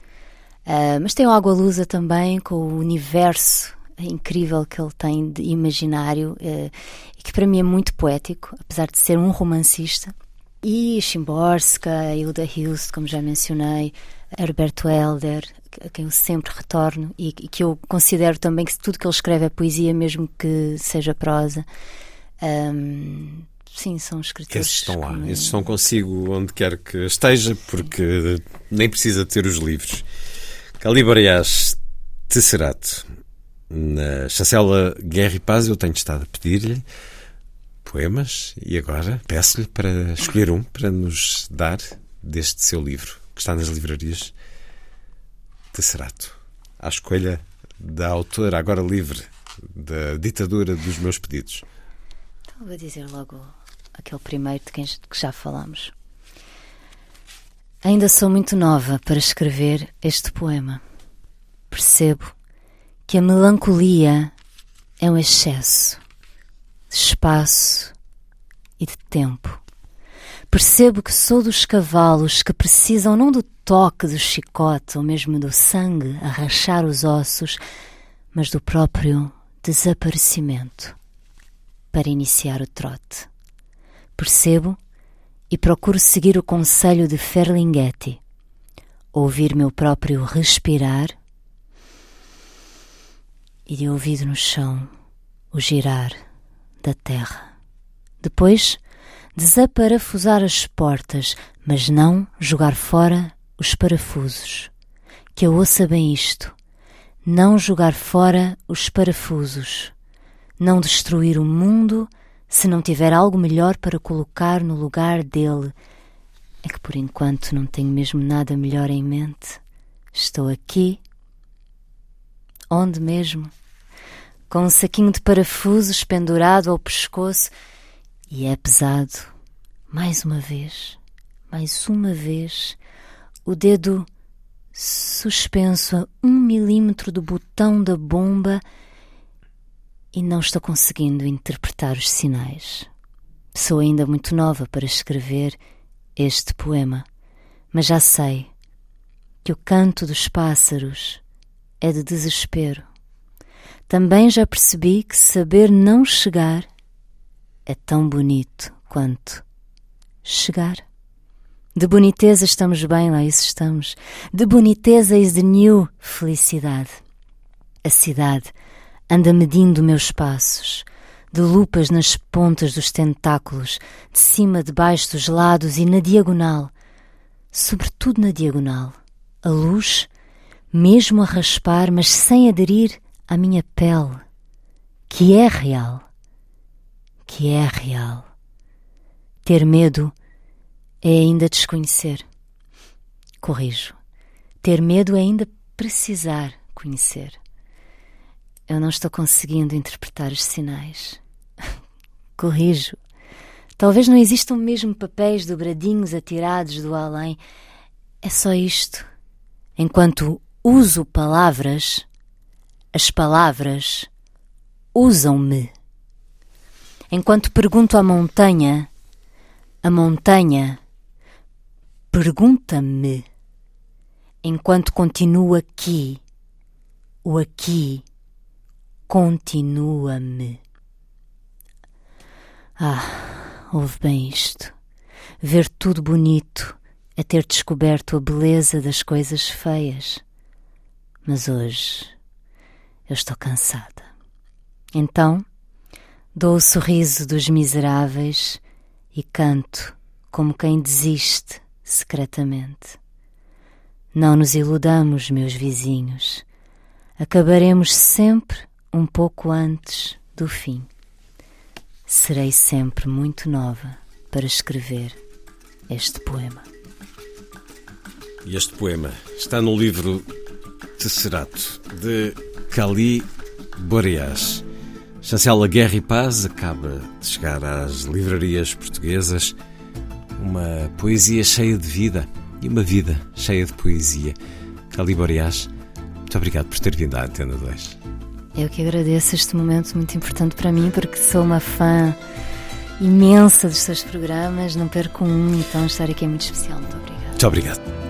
Ah, mas tem o Água Lusa também, com o universo incrível que ele tem de imaginário, eh, e que para mim é muito poético, apesar de ser um romancista. E Shimborska, Hilda Hilst, como já mencionei, Herberto Helder, a quem eu sempre retorno e, que eu considero também que tudo que ele escreve é poesia, mesmo que seja prosa. Ahm, sim, são escritores. Esses estão lá, me- esses estão consigo onde quer que esteja, porque nem precisa ter os livros. Calibarias Tesserato, na chancela Guerra e Paz, eu tenho estado a pedir-lhe poemas e agora peço-lhe para escolher um para nos dar deste seu livro, que está nas livrarias Tesserato. À escolha da autora, agora livre, da ditadura dos meus pedidos. Então vou dizer logo aquele primeiro de quem que já falámos. Ainda sou muito nova para escrever este poema. Percebo que a melancolia é um excesso de espaço e de tempo. Percebo que sou dos cavalos que precisam não do toque do chicote ou mesmo do sangue a rachar os ossos, mas do próprio desaparecimento para iniciar o trote. Percebo e procuro seguir o conselho de Ferlinghetti, ouvir meu próprio respirar e de ouvido no chão o girar da terra. Depois, desaparafusar as portas, mas não jogar fora os parafusos. Que eu ouça bem isto. Não jogar fora os parafusos. Não destruir o mundo se não tiver algo melhor para colocar no lugar dele. É que por enquanto não tenho mesmo nada melhor em mente. Estou aqui. Onde mesmo? Com um saquinho de parafusos pendurado ao pescoço e é pesado. Mais uma vez, mais uma vez, o dedo suspenso a um milímetro do botão da bomba e não estou conseguindo interpretar os sinais. Sou ainda muito nova para escrever este poema, mas já sei que o canto dos pássaros é de desespero. Também já percebi que saber não chegar é tão bonito quanto chegar. De boniteza estamos bem, lá isso estamos. De boniteza is the new felicidade. A cidade anda medindo meus passos, de lupas nas pontas dos tentáculos, de cima, de baixo, dos lados e na diagonal. Sobretudo na diagonal. A luz, mesmo a raspar, mas sem aderir à minha pele, que é real. Que é real. Ter medo é ainda desconhecer. Corrijo. Ter medo é ainda precisar conhecer. Eu não estou conseguindo interpretar os sinais. (laughs) Corrijo. Talvez não existam mesmo papéis dobradinhos atirados do além. É só isto. Enquanto uso palavras, as palavras usam-me. Enquanto pergunto à montanha, a montanha pergunta-me. Enquanto continuo aqui, o aqui continua-me. Ah, ouve bem isto. Ver tudo bonito é ter descoberto a beleza das coisas feias. Mas hoje eu estou cansada. Então dou o sorriso dos miseráveis e canto como quem desiste secretamente. Não nos iludamos, meus vizinhos. Acabaremos sempre um pouco antes do fim. Serei sempre muito nova para escrever este poema. E este poema está no livro Tesserato, de Cali Boreas. Chancela Guerra e Paz acaba de chegar às livrarias portuguesas. Uma poesia cheia de vida e uma vida cheia de poesia. Cali Boreas, muito obrigado por ter vindo à Antena 2. Eu que agradeço este momento muito importante para mim, porque sou uma fã imensa dos seus programas, não perco um, então estar aqui é muito especial. Muito obrigada. Muito obrigado.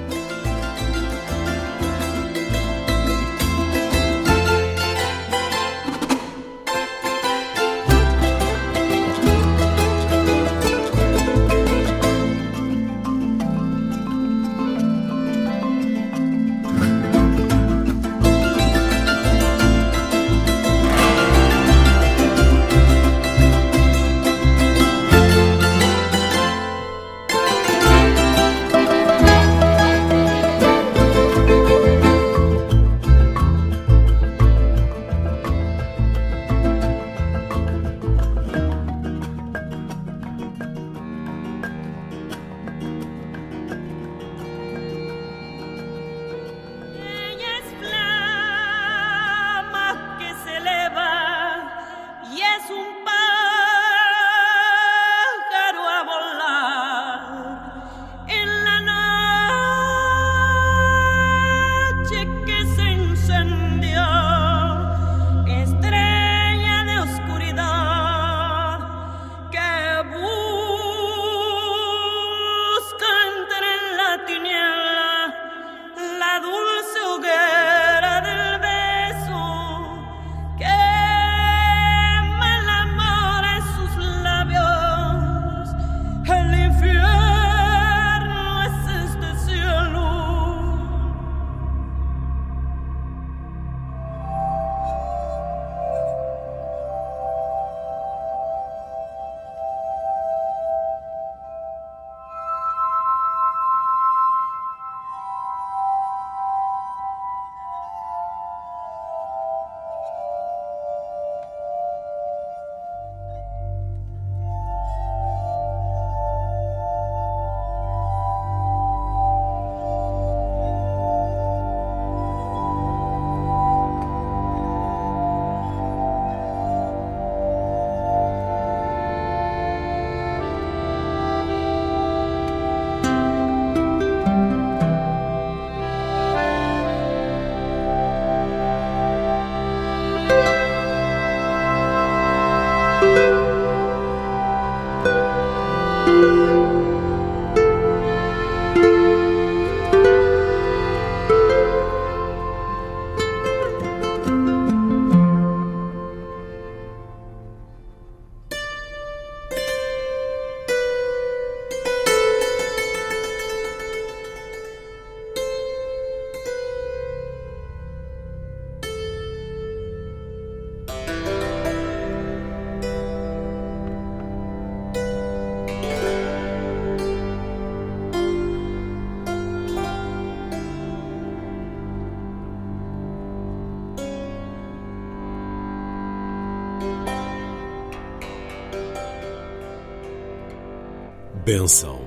Benção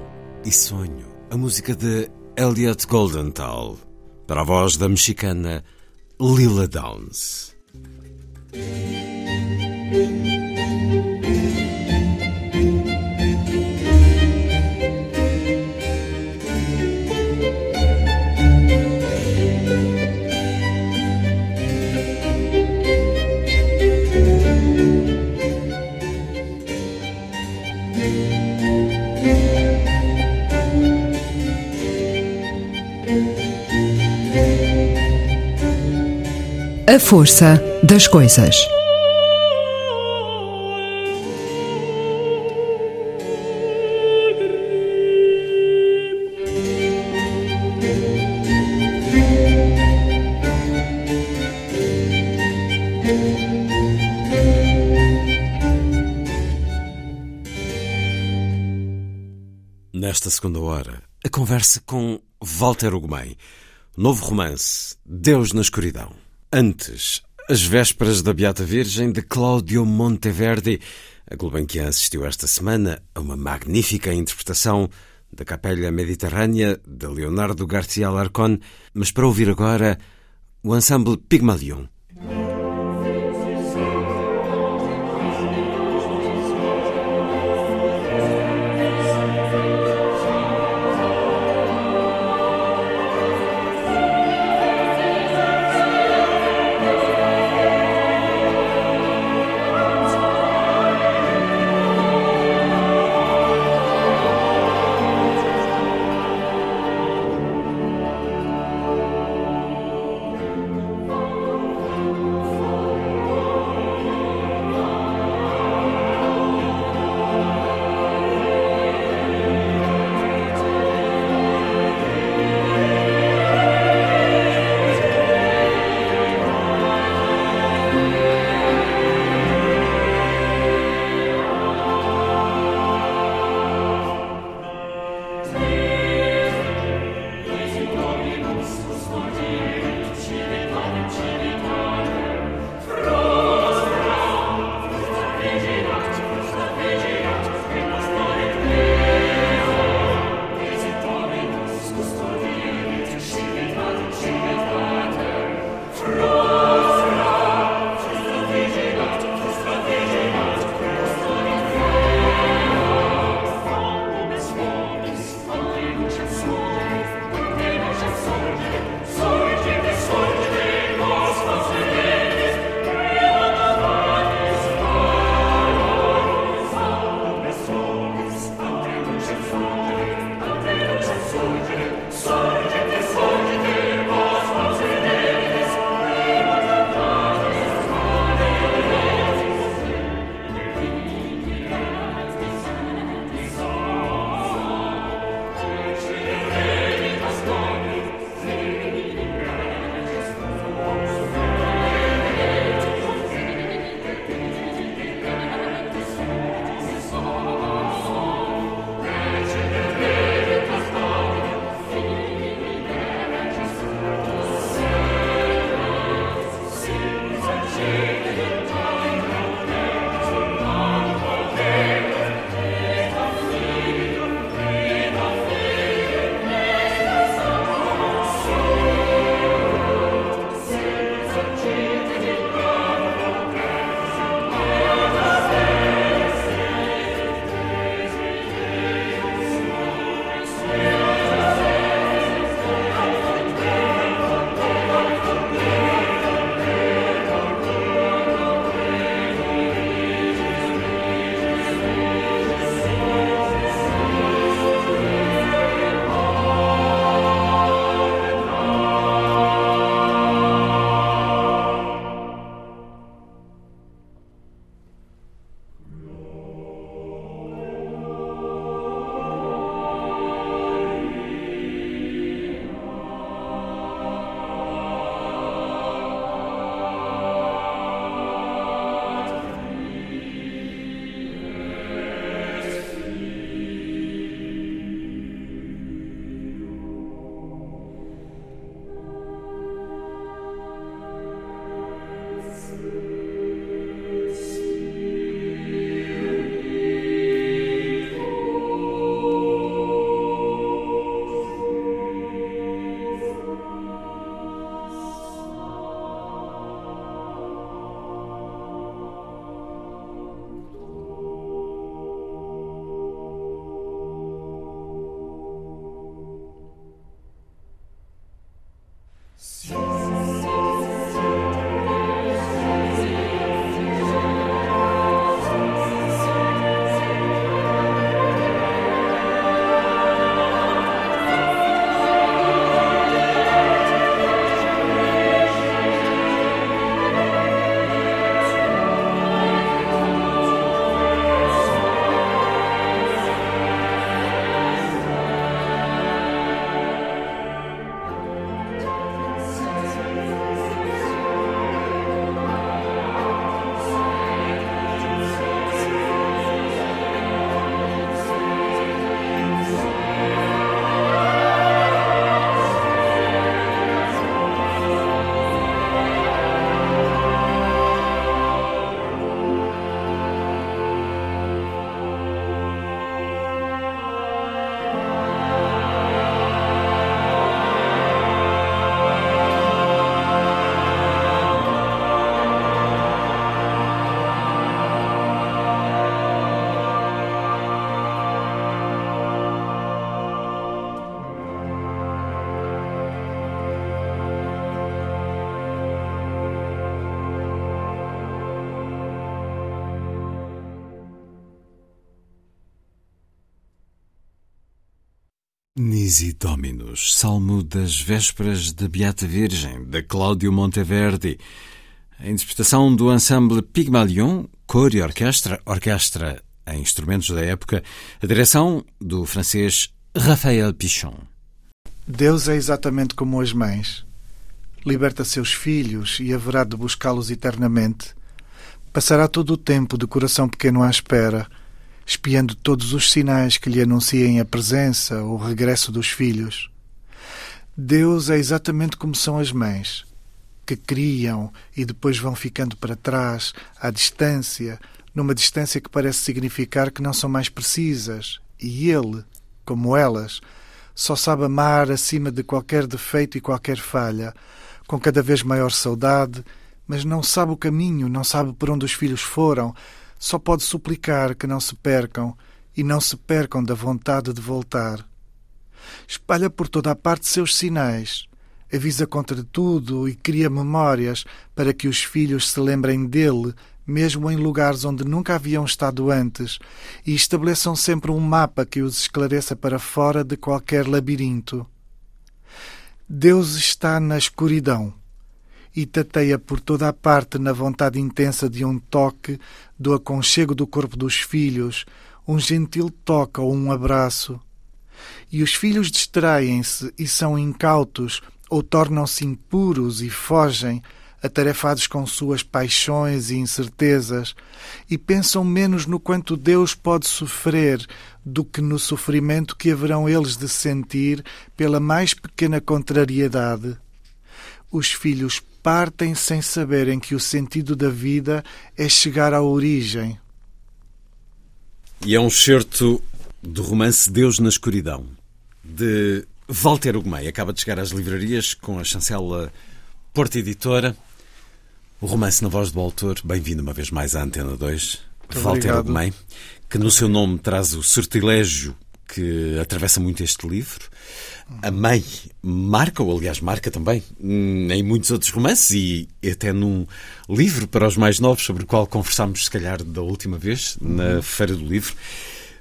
e Sonho, a música de Elliot Goldenthal, para a voz da mexicana Lila Downs. Força das coisas. Nesta segunda hora, a conversa com Walter Ugumem. Novo romance, Deus na Escuridão. Antes, as vésperas da Beata Virgem de Cláudio Monteverdi. A Gulbenkian assistiu esta semana a uma magnífica interpretação da Capella Mediterrânea de Leonardo Garcia Alarcón, mas para ouvir agora o ensemble Pygmalion. Nisi Dominus, Salmo das Vésperas da Beata Virgem, de Cláudio Monteverdi. A interpretação do ensemble Pygmalion, cor e orquestra, orquestra em instrumentos da época, a direção do francês Raphael Pichon. Deus é exatamente como as mães. Liberta seus filhos e haverá de buscá-los eternamente. Passará todo o tempo de coração pequeno à espera espiando todos os sinais que lhe anunciem a presença ou o regresso dos filhos. Deus é exatamente como são as mães, que criam e depois vão ficando para trás, à distância, numa distância que parece significar que não são mais precisas, e Ele, como elas, só sabe amar acima de qualquer defeito e qualquer falha, com cada vez maior saudade, mas não sabe o caminho, não sabe por onde os filhos foram, só pode suplicar que não se percam e não se percam da vontade de voltar. Espalha por toda a parte seus sinais, avisa contra tudo e cria memórias para que os filhos se lembrem dele, mesmo em lugares onde nunca haviam estado antes, e estabeleçam sempre um mapa que os esclareça para fora de qualquer labirinto. Deus está na escuridão e tateia por toda a parte na vontade intensa de um toque, do aconchego do corpo dos filhos, um gentil toque ou um abraço. E os filhos distraem-se e são incautos, ou tornam-se impuros e fogem, atarefados com suas paixões e incertezas, e pensam menos no quanto Deus pode sofrer do que no sofrimento que haverão eles de sentir pela mais pequena contrariedade. Os filhos partem sem saberem que o sentido da vida é chegar à origem. E é um certo do romance Deus na Escuridão, de Walter Ugumei. Acaba de chegar às livrarias com a chancela Porta Editora. O romance na voz do autor, bem-vindo uma vez mais à Antena 2, Muito Walter Ugumei, que no seu nome traz o sortilégio que atravessa muito este livro. A mãe marca, ou aliás marca também, hum, em muitos outros romances e até num livro para os mais novos, sobre o qual conversámos, se calhar, da última vez, na uhum. Feira do Livro.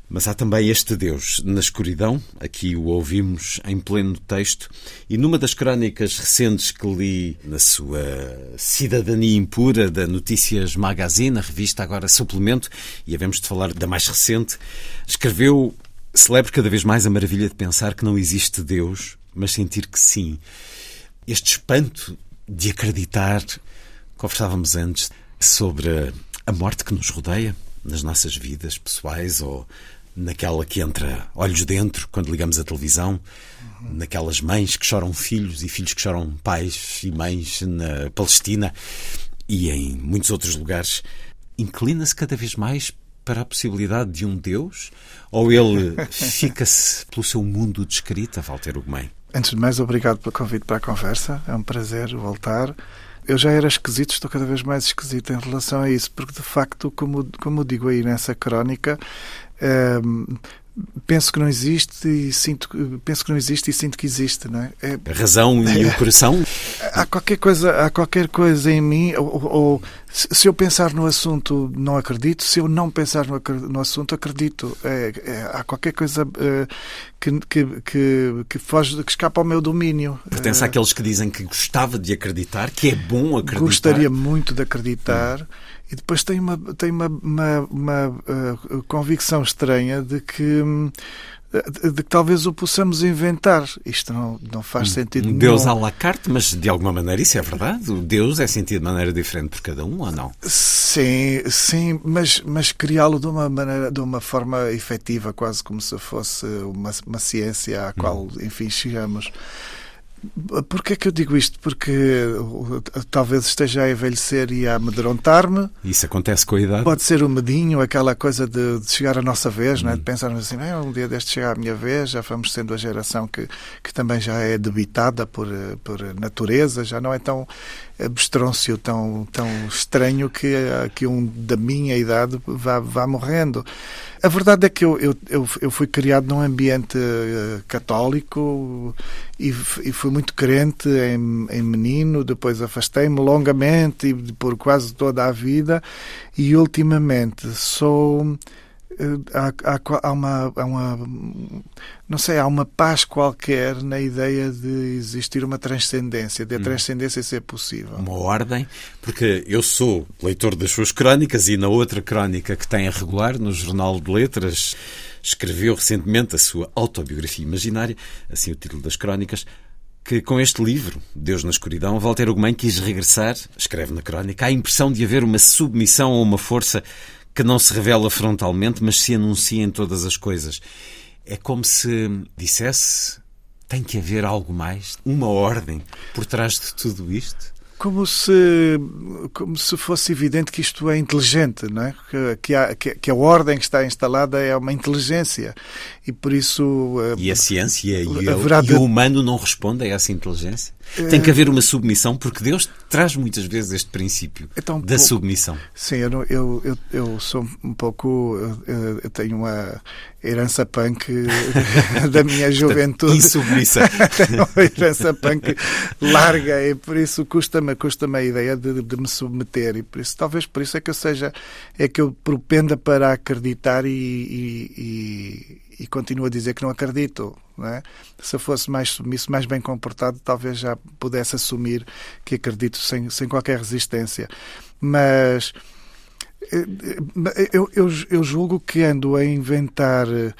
Mas há também este Deus na escuridão, aqui o ouvimos em pleno texto, e numa das crónicas recentes que li na sua Cidadania Impura da Notícias Magazine, a revista agora Suplemento, e havemos de falar da mais recente, escreveu Celebro cada vez mais a maravilha de pensar que não existe Deus, mas sentir que sim. Este espanto de acreditar. Conversávamos antes sobre a morte que nos rodeia nas nossas vidas pessoais ou naquela que entra olhos dentro quando ligamos a televisão, naquelas mães que choram filhos e filhos que choram pais e mães na Palestina e em muitos outros lugares. Inclina-se cada vez mais para a possibilidade de um Deus? Ou ele fica-se pelo seu mundo de escrita, Walter Ugumem? Antes de mais, obrigado pelo convite para a conversa. É um prazer voltar. Eu já era esquisito, estou cada vez mais esquisito em relação a isso, porque de facto, como, como digo aí nessa crónica, ehm, penso que não existe e sinto penso que não existe e sinto que existe não é? é a razão e é, o (laughs) coração? Há qualquer coisa há qualquer coisa em mim ou, ou, se eu pensar no assunto não acredito. Se eu não pensar no, no assunto acredito. É, é, há qualquer coisa é, que, que, que, que foge que escapa ao meu domínio. Pertence é. àqueles que dizem que gostava de acreditar que é bom acreditar. Gostaria muito de acreditar. Hum e depois tem uma, tem uma, uma, uma uh, convicção estranha de que hum, de que talvez o possamos inventar. Isto não, não faz sentido um Deus à la carte, mas de alguma maneira isso é verdade? O Deus é sentido de maneira diferente por cada um ou não? Sim, sim, mas, mas criá-lo de uma maneira, de uma forma efetiva, quase como se fosse uma, uma ciência à qual, hum. enfim, chegamos. Porquê é que eu digo isto? Porque uh, talvez esteja a envelhecer e a amedrontar-me. Isso acontece com a idade? Pode ser o medinho, aquela coisa de, de, chegar a nossa vez, hum. né? de pensarmos assim, um dia deste chegar a minha vez, já vamos sendo a geração que, que também já é debitada por, uh, por natureza, já não é tão abstrôncio, tão, tão estranho que, que um da minha idade vá, vá morrendo. A verdade é que eu, eu, eu, fui criado num ambiente uh, católico e, e, fui muito crente em, em menino, depois afastei-me longamente e por quase toda a vida e ultimamente sou há, há, há, uma, há uma não sei, há uma paz qualquer na ideia de existir uma transcendência, de a hum. transcendência ser possível. Uma ordem, porque eu sou leitor das suas crónicas e na outra crónica que tem a regular, no Jornal de Letras, escreveu recentemente a sua autobiografia imaginária, assim o título das crónicas, que com este livro, Deus na Escuridão, Walter Ugumem quis regressar, escreve na crónica, à impressão de haver uma submissão a uma força que não se revela frontalmente, mas se anuncia em todas as coisas. É como se dissesse: tem que haver algo mais, uma ordem por trás de tudo isto? Como se, como se fosse evidente que isto é inteligente, não é? que, que, há, que, que a ordem que está instalada é uma inteligência e por isso. Eh, e a ciência e, e o humano não responde a essa inteligência? Tem que haver uma submissão, porque Deus traz muitas vezes este princípio então, da submissão. Sim, eu, eu, eu, sou um pouco. Eu tenho uma herança punk (laughs) da minha juventude. Insubmissa. (laughs) tenho uma herança punk larga e por isso custa-me custa a ideia de, de, me submeter. E por isso, talvez por isso é que eu seja. É que eu propenda para acreditar e, e, e continuo a dizer que não acredito. Não é? Se eu fosse mais submisso, mais bem comportado, talvez já pudesse assumir que acredito sem, sem qualquer resistência. Mas eu, eu, eu julgo que ando a inventar uh,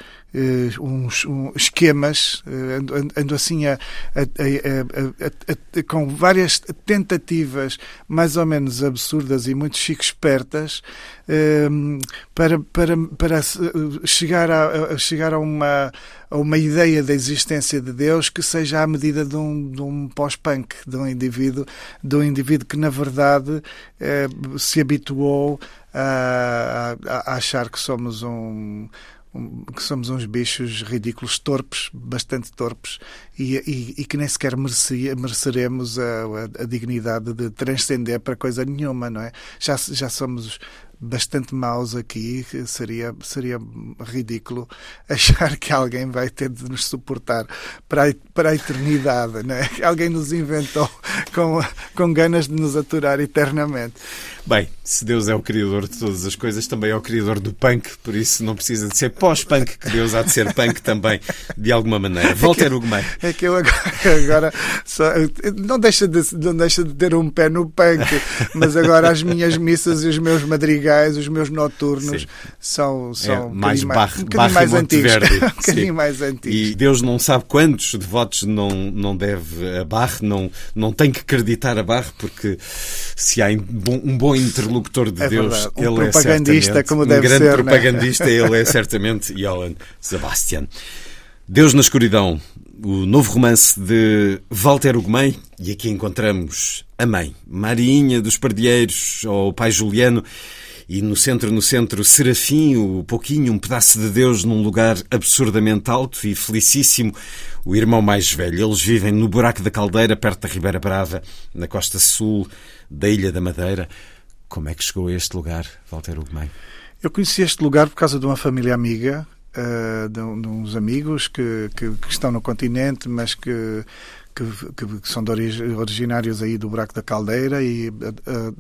uns, um, esquemas, uh, ando, ando, assim a, a, a, com várias tentativas mais ou menos absurdas e muito chique espertas uh, para, para, para chegar, a, chegar a, uma, uma ideia da existência de Deus que seja à medida de um, de um pós-punk, de um indivíduo, de um indivíduo que na verdade se habituou a, a, a achar que somos um que somos uns bichos ridículos, torpes, bastante torpes, e, e, e que nem sequer merecia, mereceremos a, a, a, dignidade de transcender para coisa nenhuma, não é? Já, já somos bastante maus aqui, seria, seria ridículo (laughs) achar que alguém vai ter de nos suportar para a, para a eternidade, né? (laughs) alguém nos inventou com, com ganas de nos aturar eternamente. Bem, se Deus é o criador de todas as coisas, também é o criador do punk, por isso não precisa de ser pós-punk, que Deus há de ser punk também, de alguma maneira. Walter Ugumem. É que eu agora, (laughs) agora só, não, deixa de, não deixa de ter um pé no punk, mas agora as minhas missas e os meus madrigais, os meus noturnos Sim. são, são é, um mais, um bocadinho mais antigos. Verde. (laughs) um bocadinho mais antigos. E Deus não sabe quantos devotos não, não deve a barra, não, não tem que acreditar a barra, porque se há um bom interlocutor de é Deus, um ele é propagandista, como um deve grande ser, é? propagandista, né? ele é certamente Johann Sebastian. Deus na escuridão, o novo romance de Walter Ugumem, e aqui encontramos a mãe, Marinha dos Pardieiros, ou o pai Juliano, e no centro, no centro, Serafim, o pouquinho, um pedaço de Deus num lugar absurdamente alto e felicíssimo, o irmão mais velho. Eles vivem no buraco da Caldeira, perto da Ribeira Brava, na costa sul da Ilha da Madeira. Como é que chegou a este lugar, Walter Ugumem? Eu conheci este lugar por causa de uma família amiga, uh, de, uns amigos que, que, que, estão no continente, mas que, que, que são originários aí do Buraco da Caldeira e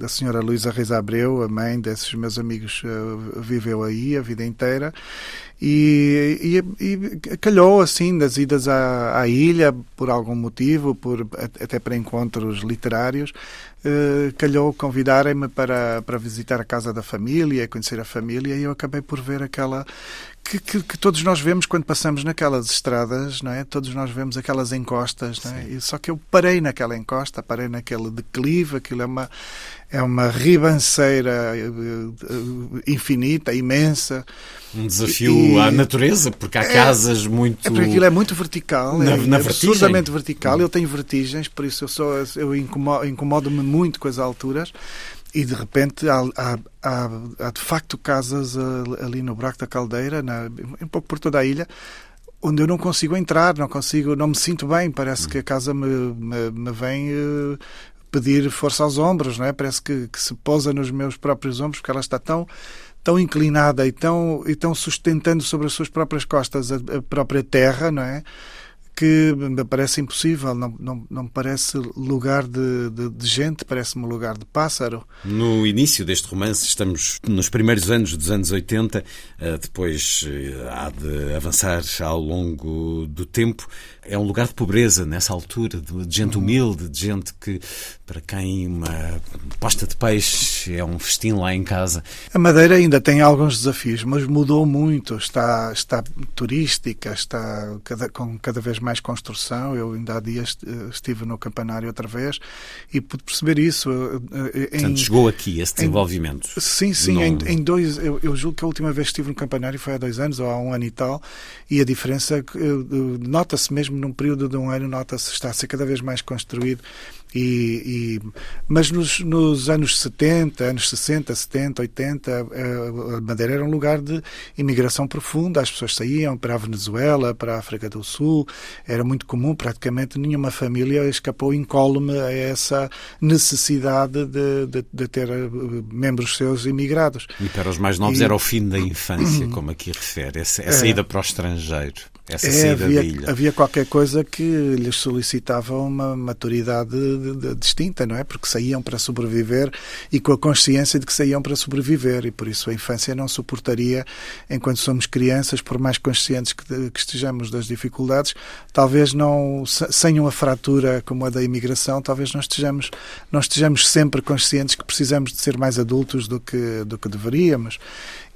a, a, senhora Luísa Reis Abreu, a mãe desses meus amigos, uh, viveu aí a vida inteira e, e, e, calhou assim das idas à, à, ilha por algum motivo, por, até para encontros literários, uh, calhou convidarem-me para, para visitar a casa da família, conhecer a família e eu acabei por ver aquela que, que, que, todos nós vemos quando passamos naquelas estradas, não é? Todos nós vemos aquelas encostas, não é? E só que eu parei naquela encosta, parei naquele declive, aquilo é uma é uma ribanceira eh, infinita, imensa. Um desafio e, à natureza, porque há é, casas muito. É porque aquilo é muito vertical, na, é, na absurdamente vertical. Eu tenho vertigens, por isso eu, sou, eu incomodo-me muito com as alturas. E de repente há, há, há, há de facto casas ali no Buraco da Caldeira, na, um pouco por toda a ilha, onde eu não consigo entrar, não consigo, não me sinto bem. Parece que a casa me, me, me vem uh, pedir força aos ombros, não é? Parece que, que, se pousa nos meus próprios ombros, porque ela está tão tão inclinada e tão, e tão sustentando sobre as suas próprias costas a, a própria terra, não é? Que me parece impossível, não, não, não me parece lugar de, de, de gente, parece-me lugar de pássaro. No início deste romance, estamos nos primeiros anos dos anos 80, eh, depois eh, há de avançar ao longo do tempo. É um lugar de pobreza nessa altura, de gente humilde, de gente que, para quem uma posta de peixe é um festim lá em casa. A Madeira ainda tem alguns desafios, mas mudou muito. Está, está turística, está cada, com cada vez mais construção. Eu ainda há dias eh, estive no campanário outra vez e pude perceber isso. Em, Portanto, chegou aqui esse desenvolvimento. Em, sim, sim. Em, em, dois, eu, eu julgo que a última vez que estive no campanário foi há dois anos ou há um ano e tal, e a diferença nota-se mesmo num período de um ano, nota-se está a ser cada vez mais construído e, e, mas nos, nos, anos 70, anos 60, 70, 80, a Madeira era um lugar de imigração profunda. As pessoas saíam para a Venezuela, para a África do Sul. Era muito comum, praticamente nenhuma família escapou incólume a essa necessidade de, de, de ter eh, membros seus imigrados. E para os mais novos e... era o fim da infância, como aqui refere, essa, a saída é. para o estrangeiro essa é, havia, da ilha. Havia qualquer coisa que lhes solicitava uma maturidade de, de, distinta, não é? Porque saíam para sobreviver e com a consciência de que saíam para sobreviver e por isso a infância não suportaria, enquanto somos crianças, por mais conscientes que, que estejamos das dificuldades, talvez não, sem uma fratura como a da imigração, talvez não estejamos, não estejamos sempre conscientes que precisamos de ser mais adultos do que, do que deveríamos.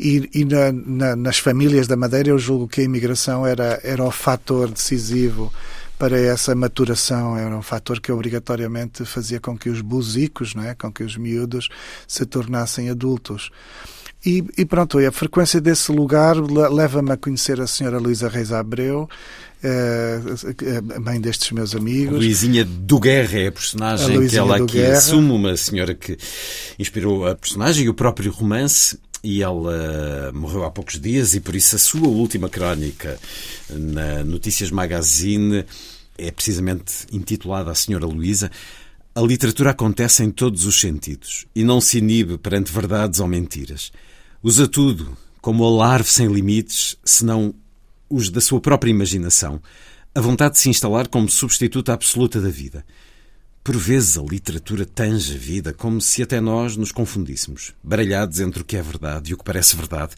E, e na, na, nas famílias da Madeira eu julgo que a imigração era, era o fator decisivo para essa maturação, era um fator que obrigatoriamente fazia com que os buzicos, não é? com que os miúdos se tornassem adultos. E, e pronto, a frequência desse lugar leva-me a conhecer a senhora Luísa Reis Abreu, eh, a mãe destes meus amigos. Luizinha do Guerra é a personagem a que ela aqui Guerra. assume, uma senhora que inspirou a personagem e o próprio romance e ela morreu há poucos dias e por isso a sua última crónica na Notícias Magazine é precisamente intitulada A Senhora Luísa. A literatura acontece em todos os sentidos e não se inibe perante verdades ou mentiras. Usa tudo como alarve sem limites, senão os da sua própria imaginação, a vontade de se instalar como substituta absoluta da vida. Por vezes a literatura tange a vida como se até nós nos confundíssemos, baralhados entre o que é verdade e o que parece verdade,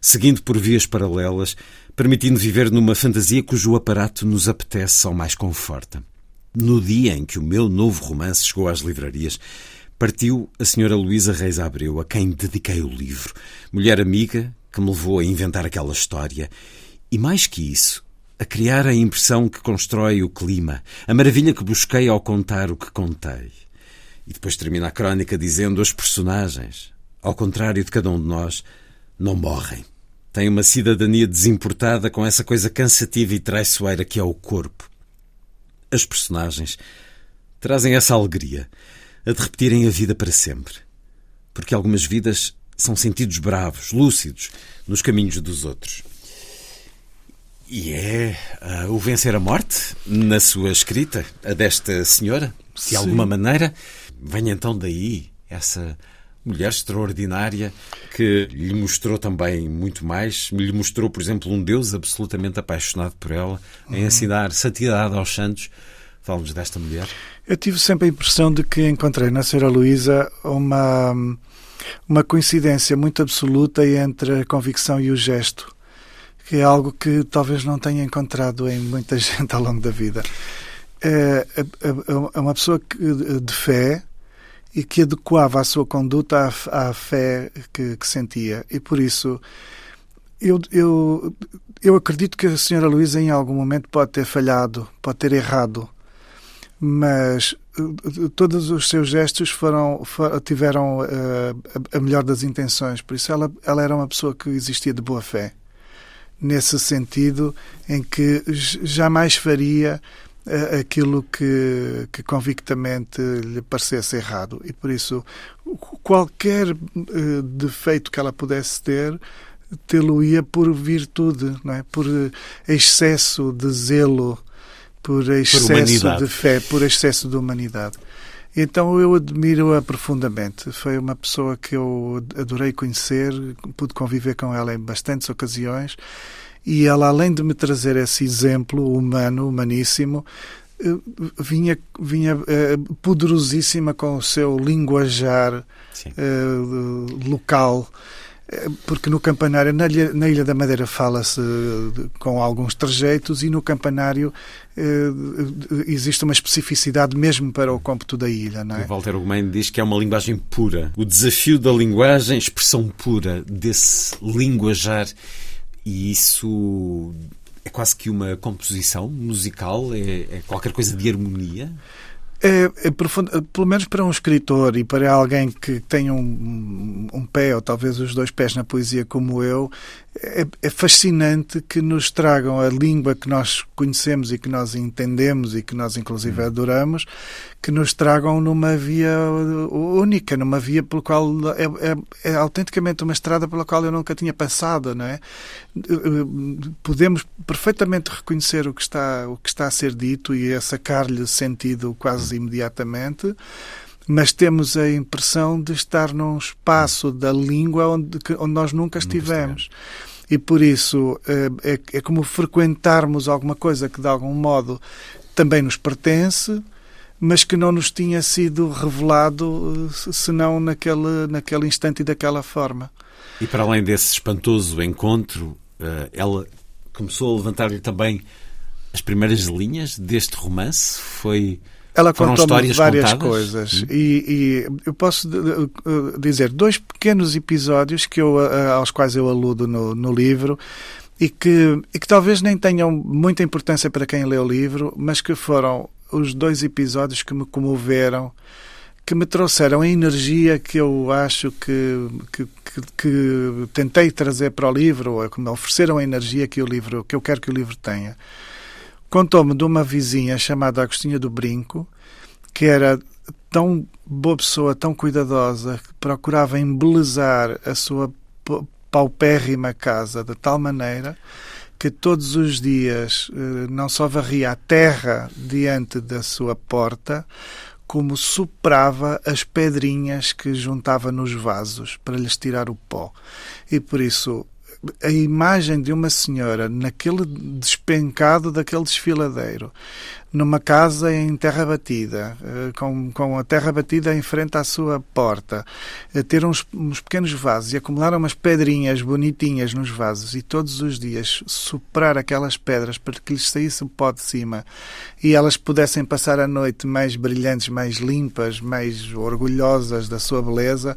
seguindo por vias paralelas, permitindo viver numa fantasia cujo aparato nos apetece ou mais conforta. No dia em que o meu novo romance chegou às livrarias, partiu a senhora Luísa Reis Abreu, a quem dediquei o livro, mulher amiga que me levou a inventar aquela história, e mais que isso, a criar a impressão que constrói o clima, a maravilha que busquei ao contar o que contei. E depois termina a crónica dizendo: as personagens, ao contrário de cada um de nós, não morrem. Têm uma cidadania desimportada com essa coisa cansativa e traiçoeira que é o corpo. As personagens trazem essa alegria, a de repetirem a vida para sempre. Porque algumas vidas são sentidos bravos, lúcidos, nos caminhos dos outros. E é uh, o vencer a morte na sua escrita, a desta senhora, de Sim. alguma maneira. Vem então daí essa mulher extraordinária que lhe mostrou também muito mais. Lhe mostrou, por exemplo, um Deus absolutamente apaixonado por ela, uhum. em ensinar santidade aos santos. Fala-nos desta mulher. Eu tive sempre a impressão de que encontrei na Senhora Luísa uma, uma coincidência muito absoluta entre a convicção e o gesto que é algo que talvez não tenha encontrado em muita (laughs) gente ao longo da vida. É, é, é uma pessoa de fé e que adequava a sua conduta à, à fé que, que, sentia. E por isso, eu, eu, eu acredito que a senhora Luísa em algum momento pode ter falhado, pode ter errado, mas eh, todos os seus gestos foram, tiveram uh, a melhor das intenções. Por isso, ela, ela era uma pessoa que existia de boa fé nesse sentido em que jamais faria uh, aquilo que, que convictamente lhe parecesse errado. E por isso, qualquer uh, defeito que ela pudesse ter, tê-lo-ia por virtude, não é? por excesso de zelo, por excesso por de fé, por excesso de humanidade. Então eu admiro-a profundamente. Foi uma pessoa que eu adorei conhecer, pude conviver com ela em bastantes ocasiões. E ela, além de me trazer esse exemplo humano, humaníssimo, eh, vinha, vinha uh, poderosíssima com o seu linguajar uh, local porque no campanário, na Ilha, na Ilha da Madeira fala-se com alguns trejeitos e no campanário eh, existe uma especificidade mesmo para o cômputo da ilha. Não é? O Walter Ugumem diz que é uma linguagem pura. O desafio da linguagem, expressão pura desse linguajar e isso é quase que uma composição musical, é, é qualquer coisa de harmonia? É, é profundo, pelo menos para um escritor e para alguém que tem um, um pé ou talvez os dois pés na poesia como eu, é, é, fascinante que nos tragam a língua que nós conhecemos e que nós entendemos e que nós inclusive hum. adoramos, que nos tragam numa via única, numa via pelo qual é, é, é, autenticamente uma estrada pela qual eu nunca tinha passado, não é? Podemos perfeitamente reconhecer o que está o que está a ser dito e a sacar-lhe sentido quase imediatamente mas temos a impressão de estar num espaço da língua onde, onde nós nunca estivemos. E por isso eh, é, é como frequentarmos alguma coisa que de algum modo também nos pertence, mas que não nos tinha sido revelado eh, senão naquele, naquele instante e daquela forma. E para além desse espantoso encontro, eh, ela começou a levantar-lhe também as primeiras linhas deste romance? Foi ela contou-me várias contadas? coisas hum. e, e, eu posso dizer dois pequenos episódios que eu, aos quais eu aludo no, no livro e que, e que talvez nem tenham muita importância para quem lê o livro, mas que foram os dois episódios que me comoveram, que me trouxeram a energia que eu acho que, que, que, que tentei trazer para o livro, ou que me ofereceram a energia que o livro que eu quero que o livro tenha. Contou-me de uma vizinha chamada Agostinha do Brinco, que era tão boa pessoa, tão cuidadosa, que procurava embelezar a sua paupérrima casa de tal maneira que todos os dias eh, não só varria a terra diante da sua porta, como soprava as pedrinhas que juntava nos vasos para lhes tirar o pó. E por isso a imagem de uma senhora naquele despencado daquele desfiladeiro, numa casa em terra batida, eh, com, com a terra batida em frente à sua porta, ter uns, uns pequenos vasos e acumular umas pedrinhas bonitinhas nos vasos e todos os dias soprar aquelas pedras para que lhes saísse o pó de cima e elas pudessem passar a noite mais brilhantes, mais limpas, mais orgulhosas da sua beleza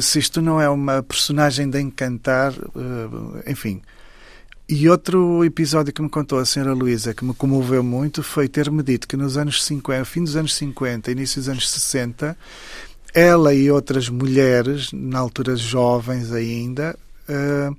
se isto não é uma personagem de encantar, eh, enfim. E outro episódio que me contou a senhora Luísa, que me comoveu muito, foi ter-me dito que nos anos 50, fim dos anos 50, início dos anos 60, ela e outras mulheres, na altura jovens ainda, uh,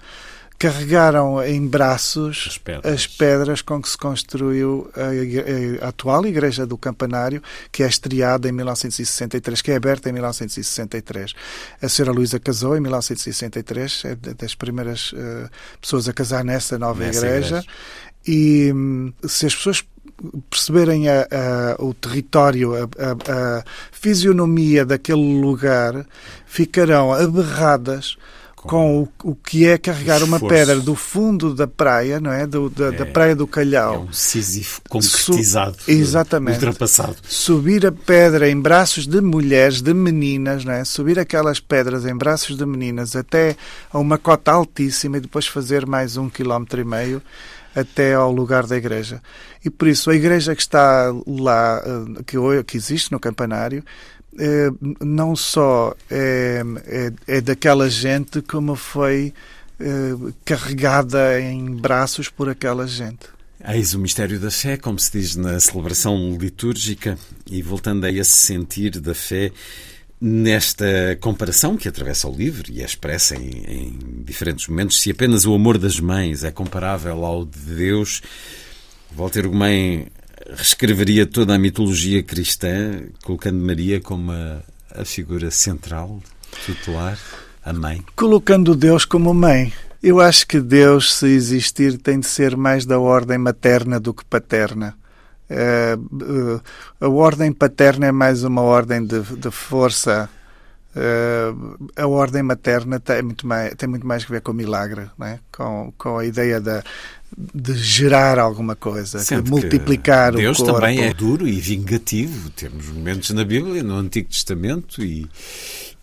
carregaram em braços as pedras. as pedras, com que se construiu a, a, atual Igreja do Campanário, que é estreada em 1963, que é aberta em 1963. A senhora Luísa casou em 1963, é das primeiras uh, pessoas a casar nessa nova nessa igreja. igreja. E se as pessoas perceberem a, a, o território, a, a, fisionomia daquele lugar, ficarão aberradas com o, o que é carregar uma pedra do fundo da praia, não é? Do, da, é, da praia do Calhau. É um Sísifo concretizado, Su exatamente. ultrapassado. Subir a pedra em braços de mulheres, de meninas, não é? Subir aquelas pedras em braços de meninas até a uma cota altíssima e depois fazer mais um quilómetro e meio até ao lugar da igreja. E por isso a igreja que está lá, eh, que, que existe no campanário, é, não só é, é, é, daquela gente como foi carregada em braços por aquela gente. Eis o mistério da fé, como se diz na celebração litúrgica, e voltando a esse sentir da fé, nesta comparação que atravessa o livro e é expressa em, em diferentes momentos, se apenas o amor das mães é comparável ao de Deus, Walter Gomes reescreveria toda a mitologia cristã, colocando Maria como a, a figura central, tutelar, a mãe? Colocando Deus como mãe. Eu acho que Deus, se existir, tem de ser mais da ordem materna do que paterna. Uh, uh, a ordem paterna é mais uma ordem de, de força Uh, a ordem materna tem muito, mais, tem muito mais que ver com o milagre, é? com, com a ideia da, de gerar alguma coisa, de multiplicar o Deus corpo. Também é duro e vingativo. Temos momentos na Bíblia, no Antigo Testamento, e,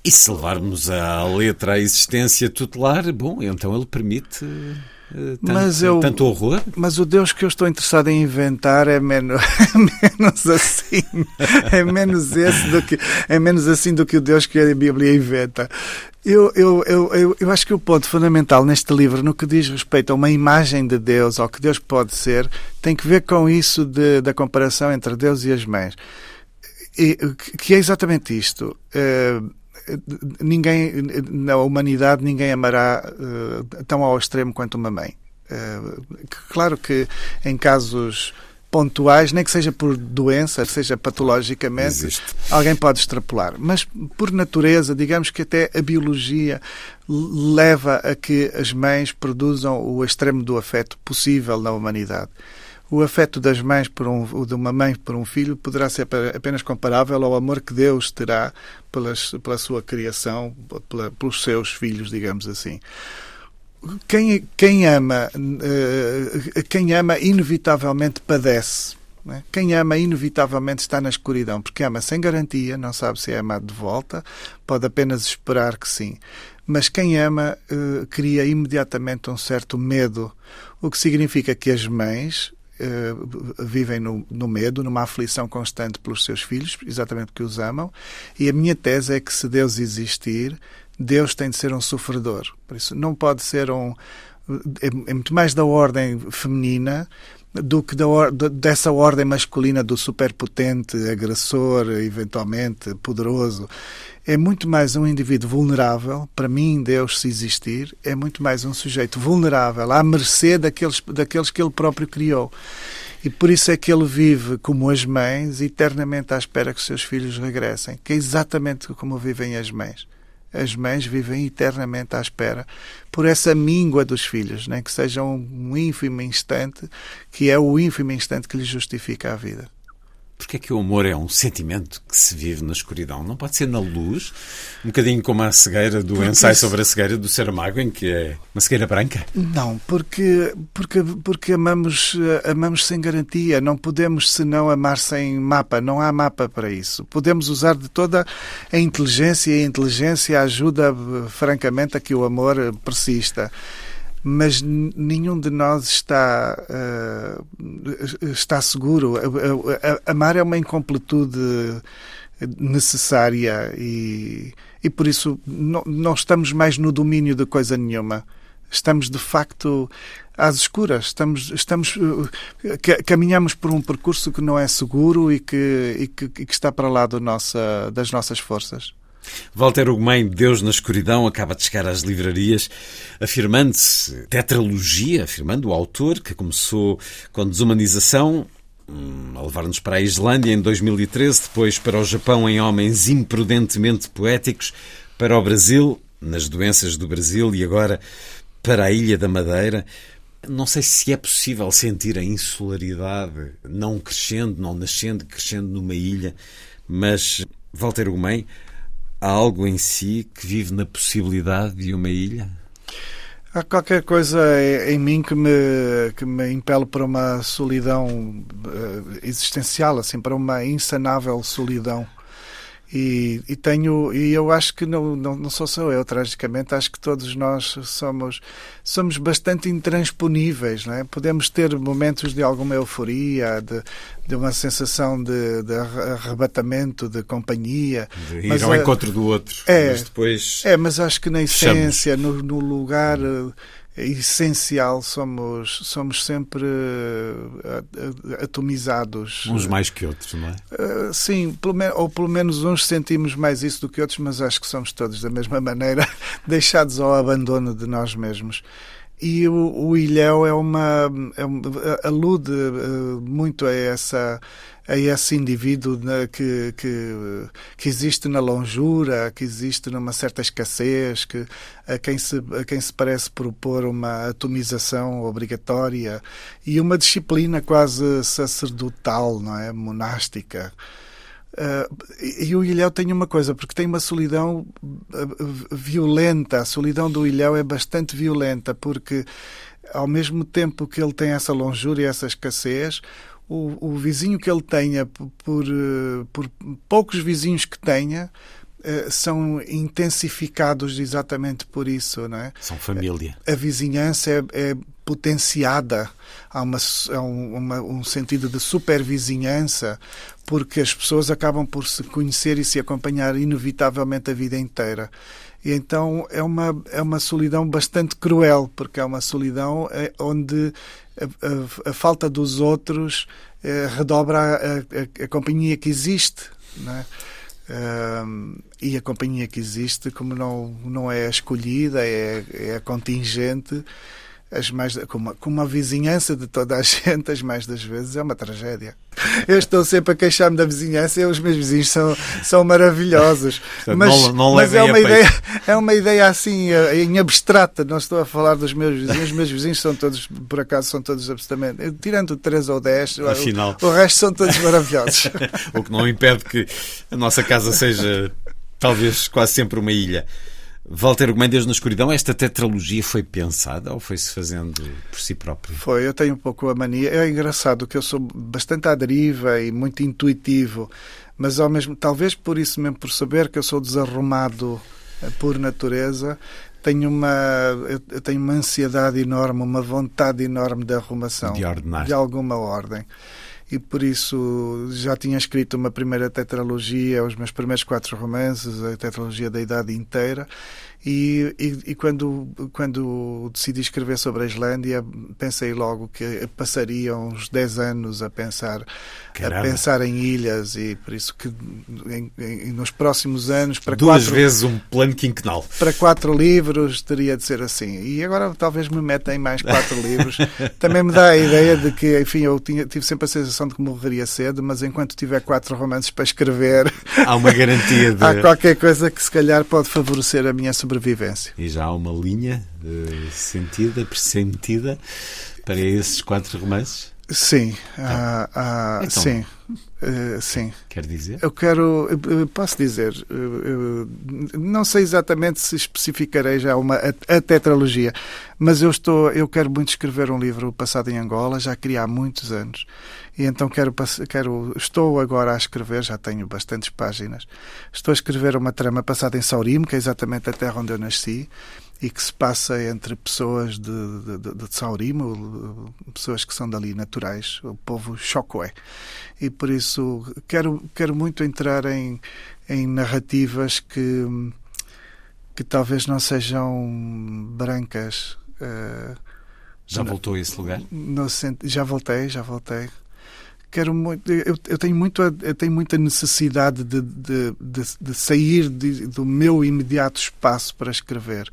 e se levarmos à letra a existência tutelar, bom, então ele permite tanto, mas eu, tanto horror? Mas o Deus que eu estou interessado em inventar é menos, (laughs) menos assim. É menos esse do que é menos assim do que o Deus que a Bíblia inventa. Eu, eu, eu, eu, eu acho que o ponto fundamental neste livro, no que diz respeito a uma imagem de Deus, ao que Deus pode ser, tem que ver com isso de, da comparação entre Deus e as mães. E, que é exatamente isto. Uh, ninguém na humanidade ninguém amará uh, tão ao extremo quanto uma mãe. Uh, claro que em casos pontuais, nem que seja por doença, seja patologicamente, Existe. alguém pode extrapolar. Mas por natureza, digamos que até a biologia leva a que as mães produzam o extremo do afeto possível na humanidade o afeto das mães por um, de uma mãe por um filho poderá ser apenas comparável ao amor que Deus terá pelas, pela sua criação, pela, pelos seus filhos, digamos assim. Quem, quem ama, uh, quem ama inevitavelmente padece. É? Quem ama inevitavelmente está na escuridão, porque ama sem garantia, não sabe se é amado de volta, pode apenas esperar que sim. Mas quem ama uh, cria imediatamente um certo medo, o que significa que as mães Uh, vivem no, no, medo, numa aflição constante pelos seus filhos, exatamente porque os amam. E a minha tese é que se Deus existir, Deus tem de ser um sofredor. Por isso, não pode ser um. É, é muito mais da ordem feminina do que da, dessa ordem masculina do superpotente, agressor, eventualmente poderoso é muito mais um indivíduo vulnerável, para mim, Deus, se existir, é muito mais um sujeito vulnerável, à mercê daqueles, daqueles que ele próprio criou. E por isso é que ele vive como as mães, eternamente à espera que os seus filhos regressem, que é exatamente como vivem as mães. As mães vivem eternamente à espera por essa míngua dos filhos, nem que seja um ínfimo instante, que é o ínfimo instante que lhes justifica a vida. Porque é que o amor é um sentimento que se vive na escuridão? Não pode ser na luz? Um bocadinho como a cegueira do porque ensaio sobre a cegueira do Saramago, em que é uma cegueira branca? Não, porque, porque, porque amamos, amamos sem garantia. Não podemos senão amar sem mapa. Não há mapa para isso. Podemos usar de toda a inteligência e a inteligência ajuda, francamente, a que o amor persista mas nenhum de nós está, uh, está seguro. Amar é uma incompletude necessária e, e por isso não, não estamos mais no domínio de coisa nenhuma. Estamos de facto às escuras. Estamos, estamos, eh, caminhamos por um percurso que não é seguro e que, e que, que está para lá nossa, das nossas forças. Walter Ugumem, Deus na Escuridão, acaba de chegar às livrarias, afirmando-se tetralogia, afirmando o autor, que começou com desumanização, hum, a levar-nos para a Islândia em 2013, depois para o Japão em Homens Imprudentemente Poéticos, para o Brasil, nas doenças do Brasil, e agora para a Ilha da Madeira. Não sei se é possível sentir a insularidade não crescendo, não nascendo, crescendo numa ilha, mas Walter Ugumem há algo em si que vive na possibilidade de uma ilha? Há qualquer coisa em mim que me, que me impele para uma solidão eh, existencial, assim, para uma insanável solidão. E, e, tenho e eu acho que não, não, não sou só eu tragicamente acho que todos nós somos somos bastante intransponíveis não é? podemos ter momentos de alguma euforia de, de uma sensação de, de arrebatamento de companhia de ir mas, ao encontro do outro é, mas depois é mas acho que na essência no, no lugar essencial somos somos sempre uh, atomizados. Uns mais que outros não é? Uh, sim pelo ou pelo menos uns sentimos mais isso do que outros mas acho que somos todos da mesma maneira (laughs) deixados ao abandono de nós mesmos. E o, o ilhéu é uma é, alude uh, muito a essa a esse indivíduo né, que, que, que existe na longura, que existe numa certa escassez, que, a, quem se, a quem se parece propor uma atomização obrigatória e uma disciplina quase sacerdotal, não é? monástica. Uh, e o ilhéu tem uma coisa, porque tem uma solidão uh, violenta. A solidão do ilhéu é bastante violenta, porque ao mesmo tempo que ele tem essa longura, essa escassez, o, o vizinho que ele tenha, por, por, uh, por poucos vizinhos que tenha, são intensificados exatamente por isso, não é? São família. A, a vizinhança é, é, potenciada, há, uma, há um, uma, um sentido de supervizinhança, porque as pessoas acabam por se conhecer e se acompanhar inevitavelmente a vida inteira. E então é uma, é uma solidão bastante cruel, porque é uma solidão eh, onde a, a, a falta dos outros eh, redobra a, a, companhia que existe. Não é? Um, e a companhia que existe, como não, não é escolhida, é, é contingente, as mais, com, uma, com uma vizinhança de toda a (laughs) gente, as mais das vezes é uma tragédia. Eu estou sempre a queixar-me da vizinhança e os meus vizinhos são, são maravilhosos. Portanto, mas não, não mas é, uma peito. ideia, é uma ideia assim, eh, em abstrata. Não estou a falar dos meus vizinhos. Os meus vizinhos são todos, por acaso, são todos absolutamente. Tirando três ou dez, Afinal. o, o resto são todos maravilhosos. (laughs) o que não impede que a nossa casa seja talvez quase sempre uma ilha. Walter Gomes na escuridão, esta tetralogia foi pensada ou foi-se fazendo por si próprio? Foi, eu tenho um pouco a mania. É engraçado que eu sou bastante à deriva e muito intuitivo, mas ao mesmo, talvez por isso mesmo, por saber que eu sou desarrumado eh, por natureza, tenho uma, eu tenho uma ansiedade enorme, uma vontade enorme de arrumação. De ordenar. De alguma ordem e por isso já tinha escrito uma primeira tetralogia, os meus primeiros quatro romances, a tetralogia da idade inteira, e, e, e, quando, quando decidi escrever sobre a Islândia, pensei logo que passaria uns 10 anos a pensar, a pensar em ilhas e por isso que em, em, nos próximos anos para duas quatro, vezes um plano quinquenal. Para quatro livros teria de ser assim. E agora talvez me meta em mais quatro (laughs) livros. Também me dá a ideia de que enfim eu tinha, tive sempre a sensação de que morreria cedo mas enquanto tiver quatro romances para escrever há uma garantia de... (laughs) há qualquer coisa que se calhar pode favorecer a minha sobrevivência sobrevivência. E já há uma linha uh, sentida, pressentida para esses quatro romances? Sim, então, uh, uh, então, sim, uh, sim. Quer dizer? Eu quero, posso dizer, não sei exatamente se especificarei já uma a, a, tetralogia, mas eu estou, eu quero muito escrever um livro passado em Angola, já queria há muitos anos e então quero, quero, estou agora a escrever, já tenho bastantes páginas, estou a escrever uma trama passada em Saurimo, que é exatamente a terra onde eu nasci, e que se passa entre pessoas de, de, de, Saurimo, pessoas que são dali naturais, o povo Xocoé. E por isso quero, quero muito entrar em, em narrativas que, que talvez não sejam brancas. Uh, já voltou a esse lugar? No, já voltei, já voltei quero muito, eu, eu, tenho muito, eu tenho muita necessidade de, de, de, de sair do meu imediato espaço para escrever.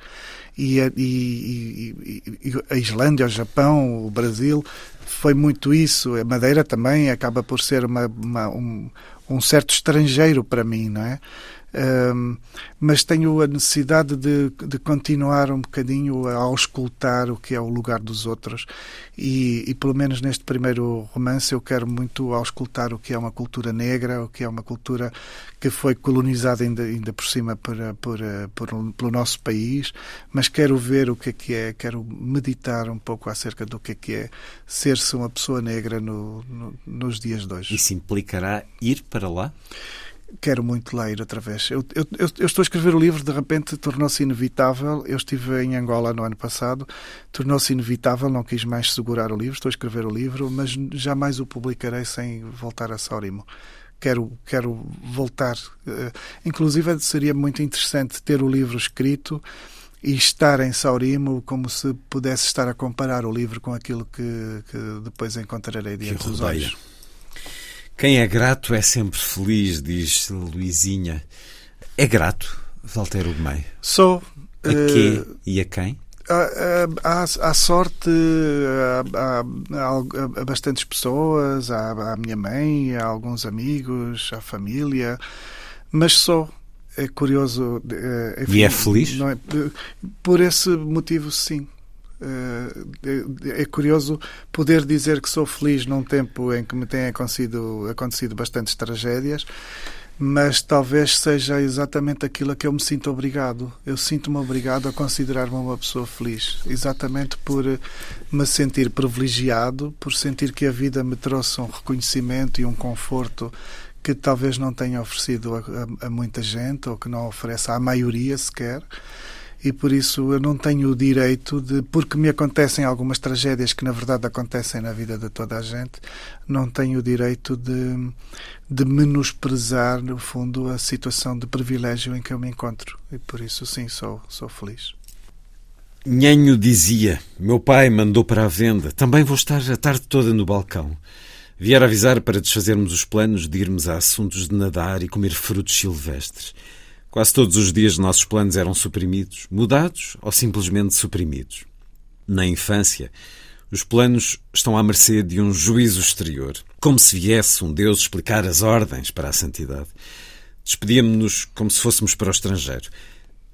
E, e, e, e, a Islândia, o Japão, o Brasil, foi muito isso. A Madeira também acaba por ser uma, uma, um, um certo estrangeiro para mim, não é? Um, mas tenho a necessidade de, de, continuar um bocadinho a auscultar o que é o lugar dos outros e, e, pelo menos neste primeiro romance eu quero muito auscultar o que é uma cultura negra, o que é uma cultura que foi colonizada ainda, ainda por cima por, por, por, pelo nosso país, mas quero ver o que é que é, quero meditar um pouco acerca do que é que é ser-se uma pessoa negra no, no, nos dias de hoje. Isso implicará ir para lá? Quero muito ler outra vez. Eu, eu, eu, estou a escrever o livro, de repente tornou-se inevitável. Eu estive em Angola no ano passado, tornou-se inevitável, não quis mais segurar o livro. Estou a escrever o livro, mas jamais o publicarei sem voltar a Saurimo. Quero, quero voltar. Uh, inclusive, seria muito interessante ter o livro escrito e estar em Saurimo como se pudesse estar a comparar o livro com aquilo que, que depois encontrarei diante dos olhos. Quem é grato é sempre feliz, diz Luizinha. É grato, Walter Ugmei? Sou. A quê uh, e a quem? Há, sorte há, há, bastantes pessoas, há, a minha mãe, há alguns amigos, a família, mas sou. É curioso. Eh, enfim, e é feliz? É, por esse motivo, sim. É curioso poder dizer que sou feliz num tempo em que me têm acontecido, acontecido bastantes tragédias, mas talvez seja exatamente aquilo a que eu me sinto obrigado. Eu sinto-me obrigado a considerar-me uma pessoa feliz, exatamente por me sentir privilegiado, por sentir que a vida me trouxe um reconhecimento e um conforto que talvez não tenha oferecido a, a, a muita gente ou que não ofereça à maioria sequer e por isso eu não tenho o direito de, porque me acontecem algumas tragédias que na verdade acontecem na vida de toda a gente, não tenho o direito de, de menosprezar, no fundo, a situação de privilégio em que eu me encontro. E por isso, sim, sou, sou feliz. Nhanho dizia: Meu pai mandou para a venda, também vou estar a tarde toda no balcão. Vier avisar para desfazermos os planos de irmos a assuntos de nadar e comer frutos silvestres. Quase todos os dias nossos planos eram suprimidos, mudados ou simplesmente suprimidos. Na infância, os planos estão à mercê de um juízo exterior, como se viesse um Deus explicar as ordens para a santidade. Despedíamos-nos como se fôssemos para o estrangeiro.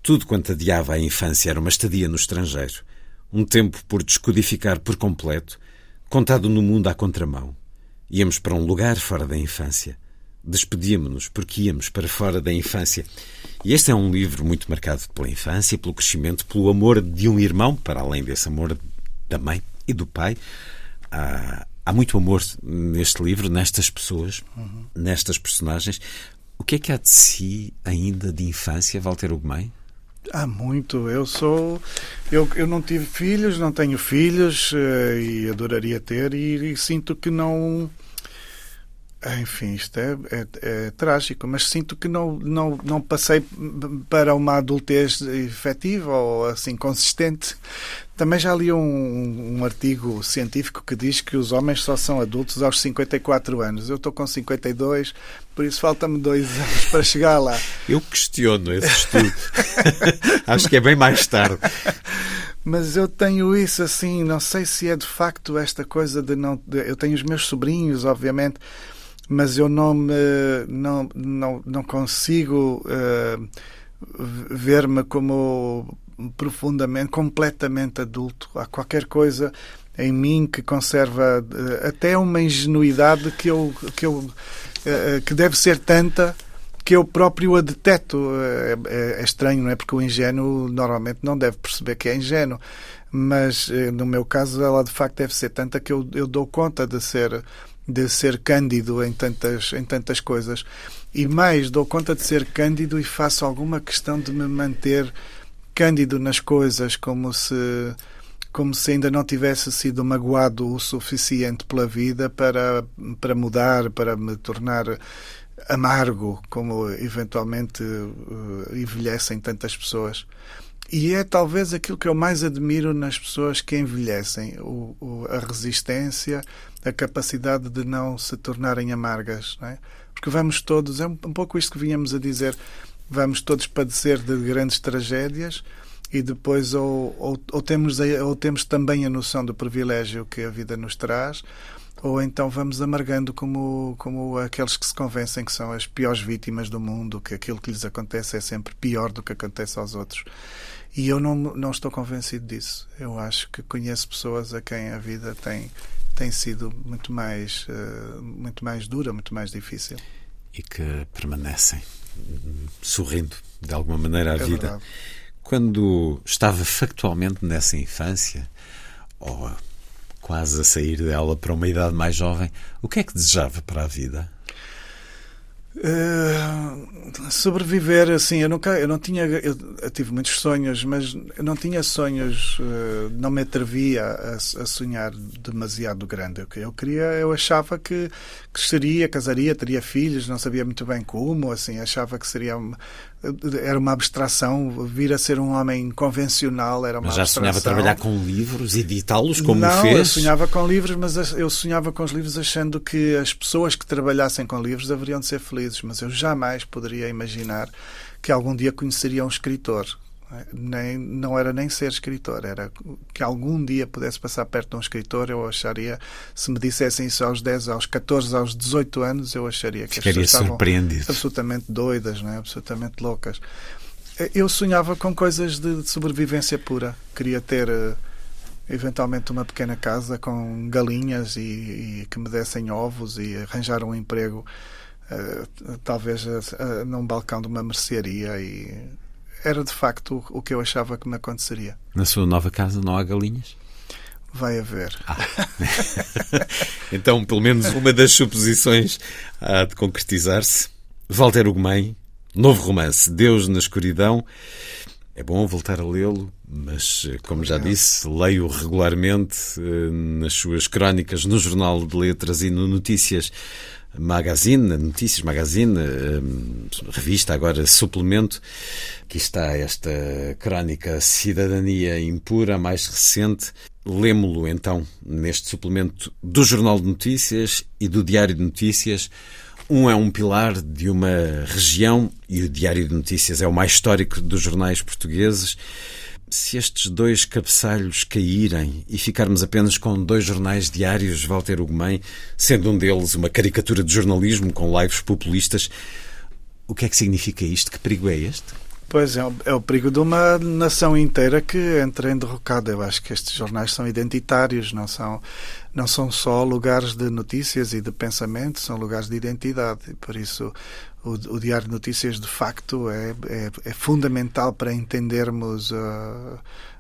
Tudo quanto adiava a infância era uma estadia no estrangeiro, um tempo por descodificar por completo, contado no mundo à contramão. Íamos para um lugar fora da infância despedíamos-nos porque íamos para fora da infância. E este é um livro muito marcado pela infância, pelo crescimento, pelo amor de um irmão, para além desse amor da mãe e do pai. Há, há muito amor neste livro, nestas pessoas, uhum. nestas personagens. O que é que há de si ainda de infância, Walter Ugumem? Há muito. Eu sou. Eu, eu não tive filhos, não tenho filhos eh, e adoraria ter, e, e sinto que não enfim, isto é, é, é, trágico, mas sinto que não, não, não passei para uma adultez efetiva ou assim consistente. Também já li um, um artigo científico que diz que os homens só são adultos aos 54 anos. Eu estou com 52, por isso falta-me dois (laughs) anos para chegar lá. Eu questiono esse estudo. (laughs) Acho que é bem mais tarde. Mas eu tenho isso assim, não sei se é de facto esta coisa de não. De, eu tenho os meus sobrinhos, obviamente mas eu não me não não, não consigo uh, ver-me como profundamente, completamente adulto. Há qualquer coisa em mim que conserva uh, até uma ingenuidade que eu que eu uh, que deve ser tanta que eu próprio a deteto. É, é, estranho, não é? Porque o ingênuo normalmente não deve perceber que é ingênuo. Mas no meu caso, ela de facto deve ser tanta que eu, eu dou conta de ser de ser cândido em tantas, em tantas coisas. E mais, dou conta de ser cândido e faço alguma questão de me manter cândido nas coisas, como se como se ainda não tivesse sido magoado o suficiente pela vida para, para mudar, para me tornar amargo, como eventualmente uh, envelhecem tantas pessoas. E é talvez aquilo que eu mais admiro nas pessoas que envelhecem: o, o, a resistência, a capacidade de não se tornarem amargas. É? Porque vamos todos, é um, um pouco isto que vínhamos a dizer, vamos todos padecer de grandes tragédias e depois ou, ou, ou, temos, ou temos também a noção do privilégio que a vida nos traz, ou então vamos amargando como, como aqueles que se convencem que são as piores vítimas do mundo, que aquilo que lhes acontece é sempre pior do que acontece aos outros. E eu não, não estou convencido disso. Eu acho que conheço pessoas a quem a vida tem, tem sido muito mais, uh, muito mais dura, muito mais difícil. E que permanecem sorrindo de alguma maneira à é vida. Verdade. Quando estava factualmente nessa infância, ou quase a sair dela para uma idade mais jovem, o que é que desejava para a vida? Uh, sobreviver assim eu nunca eu não tinha eu, eu, tive muitos sonhos mas eu não tinha sonhos uh, não me atrevia a, a, sonhar demasiado grande. Eu, eu queria eu achava que cresceria casaria teria filhos não sabia muito bem como assim achava que seria era uma abstração vir a ser um homem convencional era uma mas já abstração. sonhava trabalhar com livros editá-los como não, fez eu sonhava com livros mas eu sonhava com os livros achando que as pessoas que trabalhassem com livros deveriam de ser felizes mas eu jamais poderia imaginar que algum dia conheceria um escritor nem, não era nem ser escritor, era que algum dia pudesse passar perto de um escritor, eu acharia, se me dissessem isso aos 10, aos 14, aos 18 anos, eu acharia que Ficaria as pessoas surpreendido. absolutamente doidas, não é? absolutamente loucas. Eu sonhava com coisas de, de sobrevivência pura. Queria ter eventualmente uma pequena casa com galinhas e, e que me dessem ovos e arranjar um emprego, uh, talvez uh, num balcão de uma mercearia e era de facto o, o que eu achava que me aconteceria. Na sua nova casa não há galinhas? Vai haver. Ah. (laughs) então, pelo menos uma das suposições há de concretizar-se. Walter Ugumem, novo romance, Deus na Escuridão. É bom voltar a lê-lo, mas, como já disse, leio regularmente eh, nas suas crónicas no Jornal de Letras e no Notícias Magazine, Notícias Magazine, eh, revista agora suplemento. Aqui está esta crónica Cidadania Impura, mais recente. Lemo-lo então neste suplemento do Jornal de Notícias e do Diário de Notícias. Um é um pilar de uma região e o Diário de Notícias é o mais histórico dos jornais portugueses. Se estes dois cabeçalhos caírem e ficarmos apenas com dois jornais diários, Walter Ugumem, sendo um deles uma caricatura de jornalismo com lives populistas, o que é que significa isto? Que perigo é este? Pois é, é o perigo de uma nação inteira que entra em derrocada. Eu acho que estes jornais são identitários, não são, não são só lugares de notícias e de pensamento, são lugares de identidade. E por isso o, o Diário de Notícias, de facto, é, é, é fundamental para entendermos uh,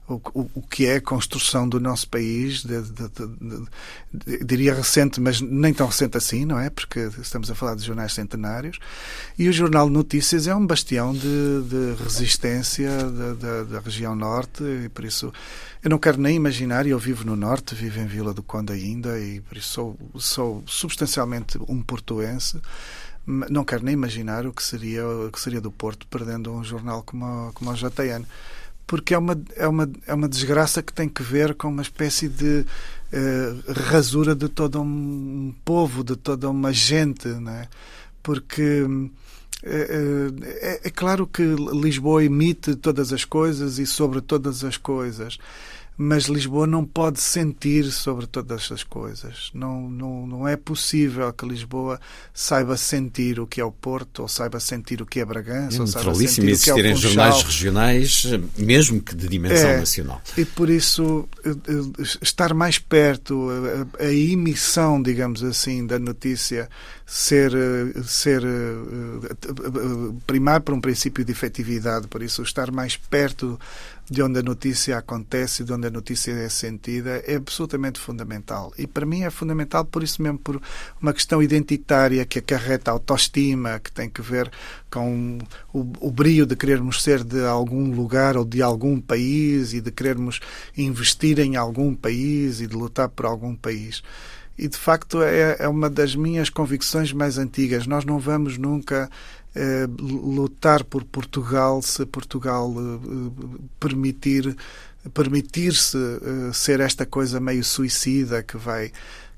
o, que é a construção do nosso país, de, de, de, diria recente, mas nem tão recente assim, não é? Porque estamos a falar de jornais centenários. E o Jornal de Notícias é um bastião de, resistência da, região norte, e por isso eu não quero nem imaginar, eu vivo no norte, vivo em Vila do Conde ainda, e por isso sou, sou substancialmente um portuense não quero nem imaginar o que seria o que seria do Porto perdendo um jornal como, como o JN porque é uma, é, uma, é uma desgraça que tem que ver com uma espécie de uh, rasura de todo um povo, de toda uma gente, né? porque é, é, é claro que Lisboa emite todas as coisas e sobre todas as coisas mas Lisboa não pode sentir sobre todas as coisas. Não, não, não é possível que Lisboa saiba sentir o que é o Porto, ou saiba sentir o que é Bragança, é ou saiba sentir o que é existirem jornais regionais, mesmo que de dimensão é, nacional. E por isso, eh, eh, estar mais perto, a, a emissão, digamos assim, da notícia ser, eh, ser primar por um princípio de efetividade, por isso estar mais perto de onde a notícia acontece, de onde a notícia é sentida, é absolutamente fundamental. E para mim é fundamental por isso mesmo, por uma questão identitária que acarreta autoestima, que tem que ver com o, o brilho de querermos ser de algum lugar ou de algum país e de querermos investir em algum país e de lutar por algum país. E de facto é, é uma das minhas convicções mais antigas. Nós não vamos nunca eh, lutar por Portugal se Portugal eh, permitir permitir-se eh, ser esta coisa meio suicida que vai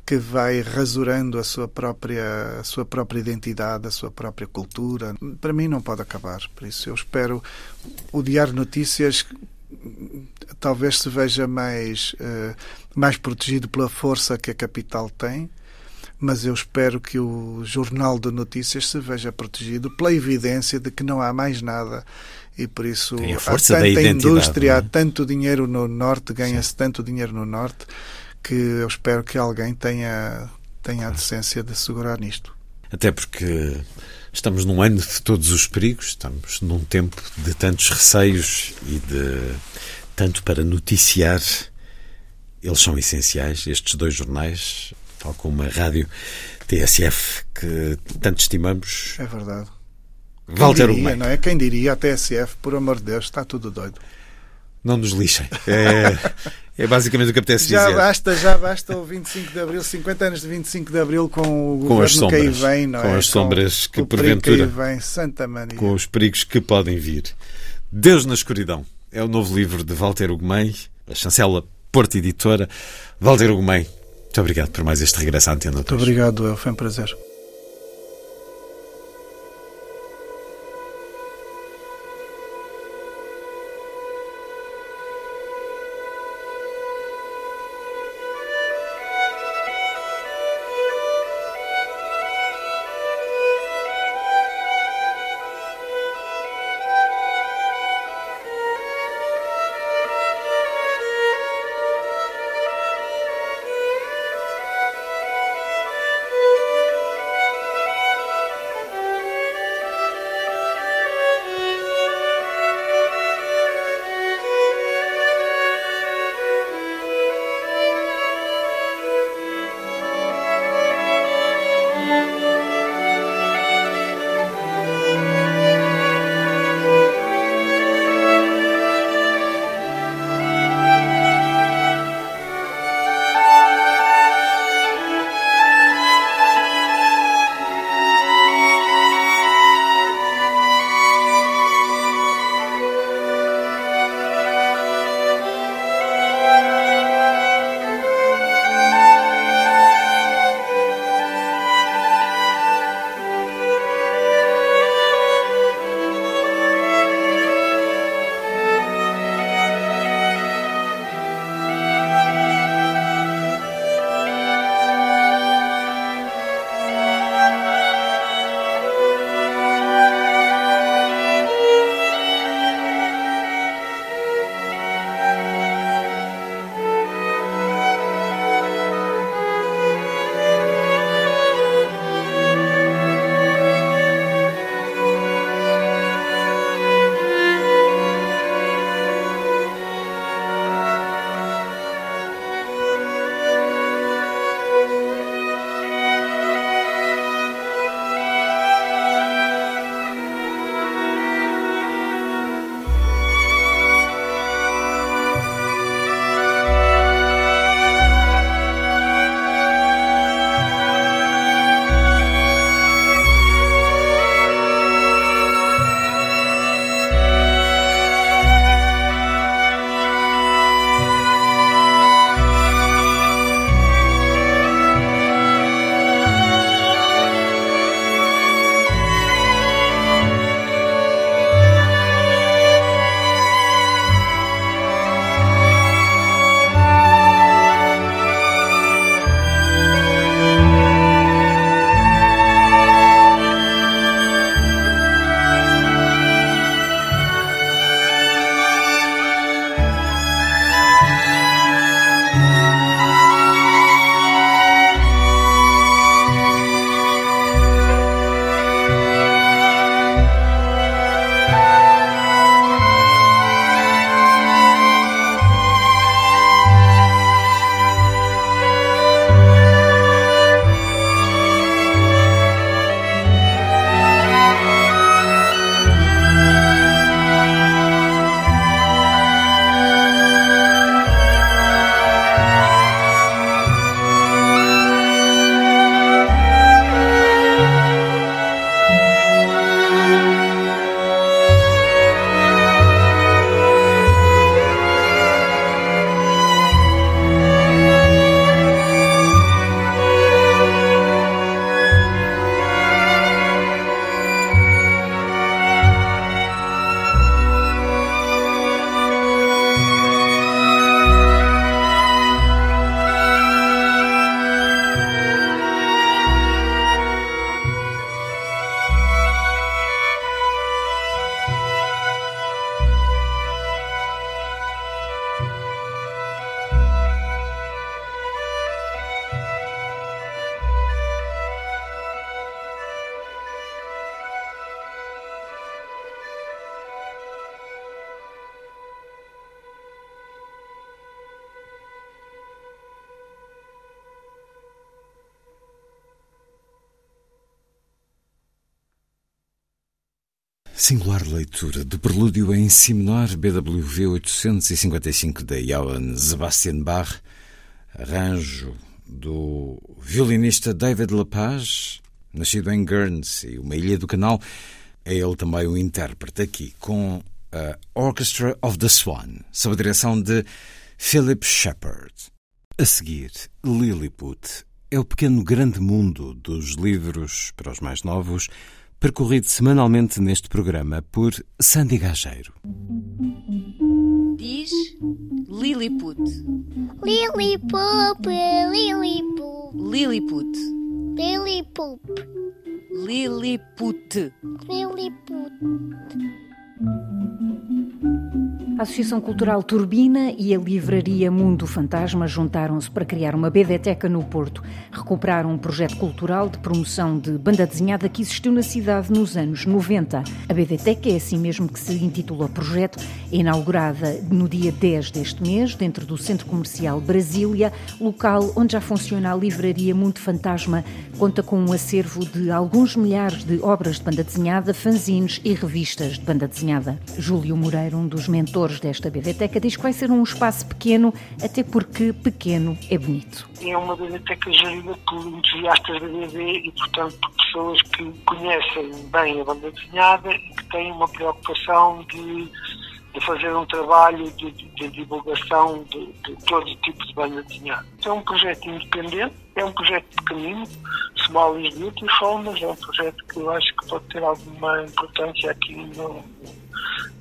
que vai rasurando a sua própria a sua própria identidade, a sua própria cultura. Para mim não pode acabar. Por isso eu espero o Diário Notícias talvez se veja mais mais protegido pela força que a capital tem mas eu espero que o Jornal de Notícias se veja protegido pela evidência de que não há mais nada e por isso há tanta indústria, é? há tanto dinheiro no Norte, ganha-se tanto dinheiro no Norte que eu espero que alguém tenha, tenha a decência de segurar nisto. Até porque estamos num ano de todos os perigos, estamos num tempo de tantos receios e de tanto para noticiar. Eles são essenciais, estes dois jornais, tal como a rádio TSF, que tanto estimamos. É verdade. Walter Quem diria, não é? Quem diria a TSF, por amor de Deus, está tudo doido. Não nos lixem. É, é basicamente o que apetece já dizer. Basta, já basta o 25 de Abril, 50 anos de 25 de Abril com o com as sombras, que aí vem, não com é? as sombras com, que porventura. Que vem, Santa Mania. Com os perigos que podem vir. Deus na escuridão é o novo livro de Walter Ugumem, a chancela Porta Editora. Walter Ugumem, muito obrigado por mais este regresso à Antena. Muito obrigado, foi um prazer. Singular leitura de prelúdio em Si menor BWV 855 de Johann Sebastian Bach, arranjo do violinista David Lepage, nascido em Guernsey, uma ilha do canal. É ele também o intérprete aqui, com a Orchestra of the Swan, sob a direção de Philip Shepard. A seguir, Lilliput é o pequeno grande mundo dos livros para os mais novos percorrido semanalmente neste programa por Sandy Gageiro. Diz Lilliput. Lilliput, Lilliput. Lilliput. Lilliput. Lilliput. Lilliput. A Associação Cultural Turbina e a Livraria Mundo Fantasma juntaram-se para criar uma BDteca no Porto. Recuperaram um projeto cultural de promoção de banda desenhada que existiu na cidade nos anos 90. A BDteca é assim mesmo que se intitula projeto, inaugurada no dia 10 deste mês, dentro do Centro Comercial Brasília, local onde já funciona a Livraria Mundo Fantasma. Conta com um acervo de alguns milhares de obras de banda desenhada, fanzines e revistas de banda desenhada. Júlio Moreira, um dos mentores desta biblioteca, diz que vai ser um espaço pequeno, até porque pequeno é bonito. É uma biblioteca gerida por entusiastas da BD e, portanto, por pessoas que conhecem bem a banda desenhada e que têm uma preocupação de, de fazer um trabalho de, de, de divulgação de, de, todo tipo de banda desenhada. É um projeto independente, é um projeto pequenino, small is beautiful, mas é um projeto que eu acho que pode ter alguma importância aqui no,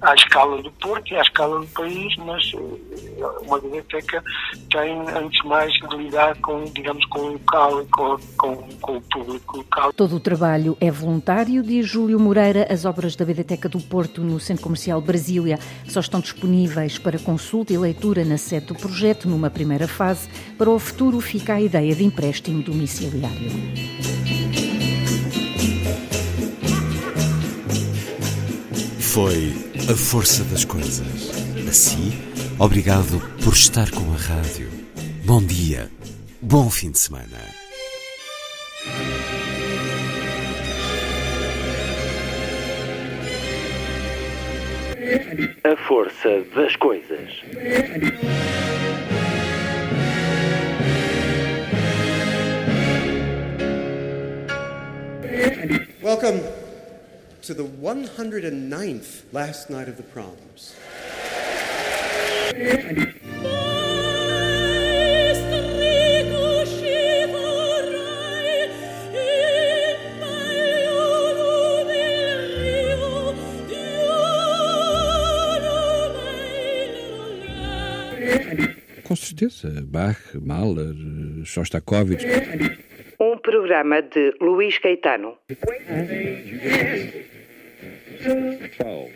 à escala do Porto e à escala do país, mas eh, uma biblioteca tem, antes de mais, de lidar com, digamos, com o local e com, com, com, o público local. Todo o trabalho é voluntário, diz Júlio Moreira. As obras da Biblioteca do Porto no Centro Comercial Brasília só estão disponíveis para consulta e leitura na sede do projeto, numa primeira fase. Para o futuro fica a ideia de empréstimo domiciliário. Foi a força das coisas. Assim, obrigado por estar com a rádio. Bom dia, bom fim de semana. A força das coisas. Welcome to the 109th last night of the proms. Com certeza, Bach, Mahler, Shostakovich. Um programa de Luís Caetano. 12.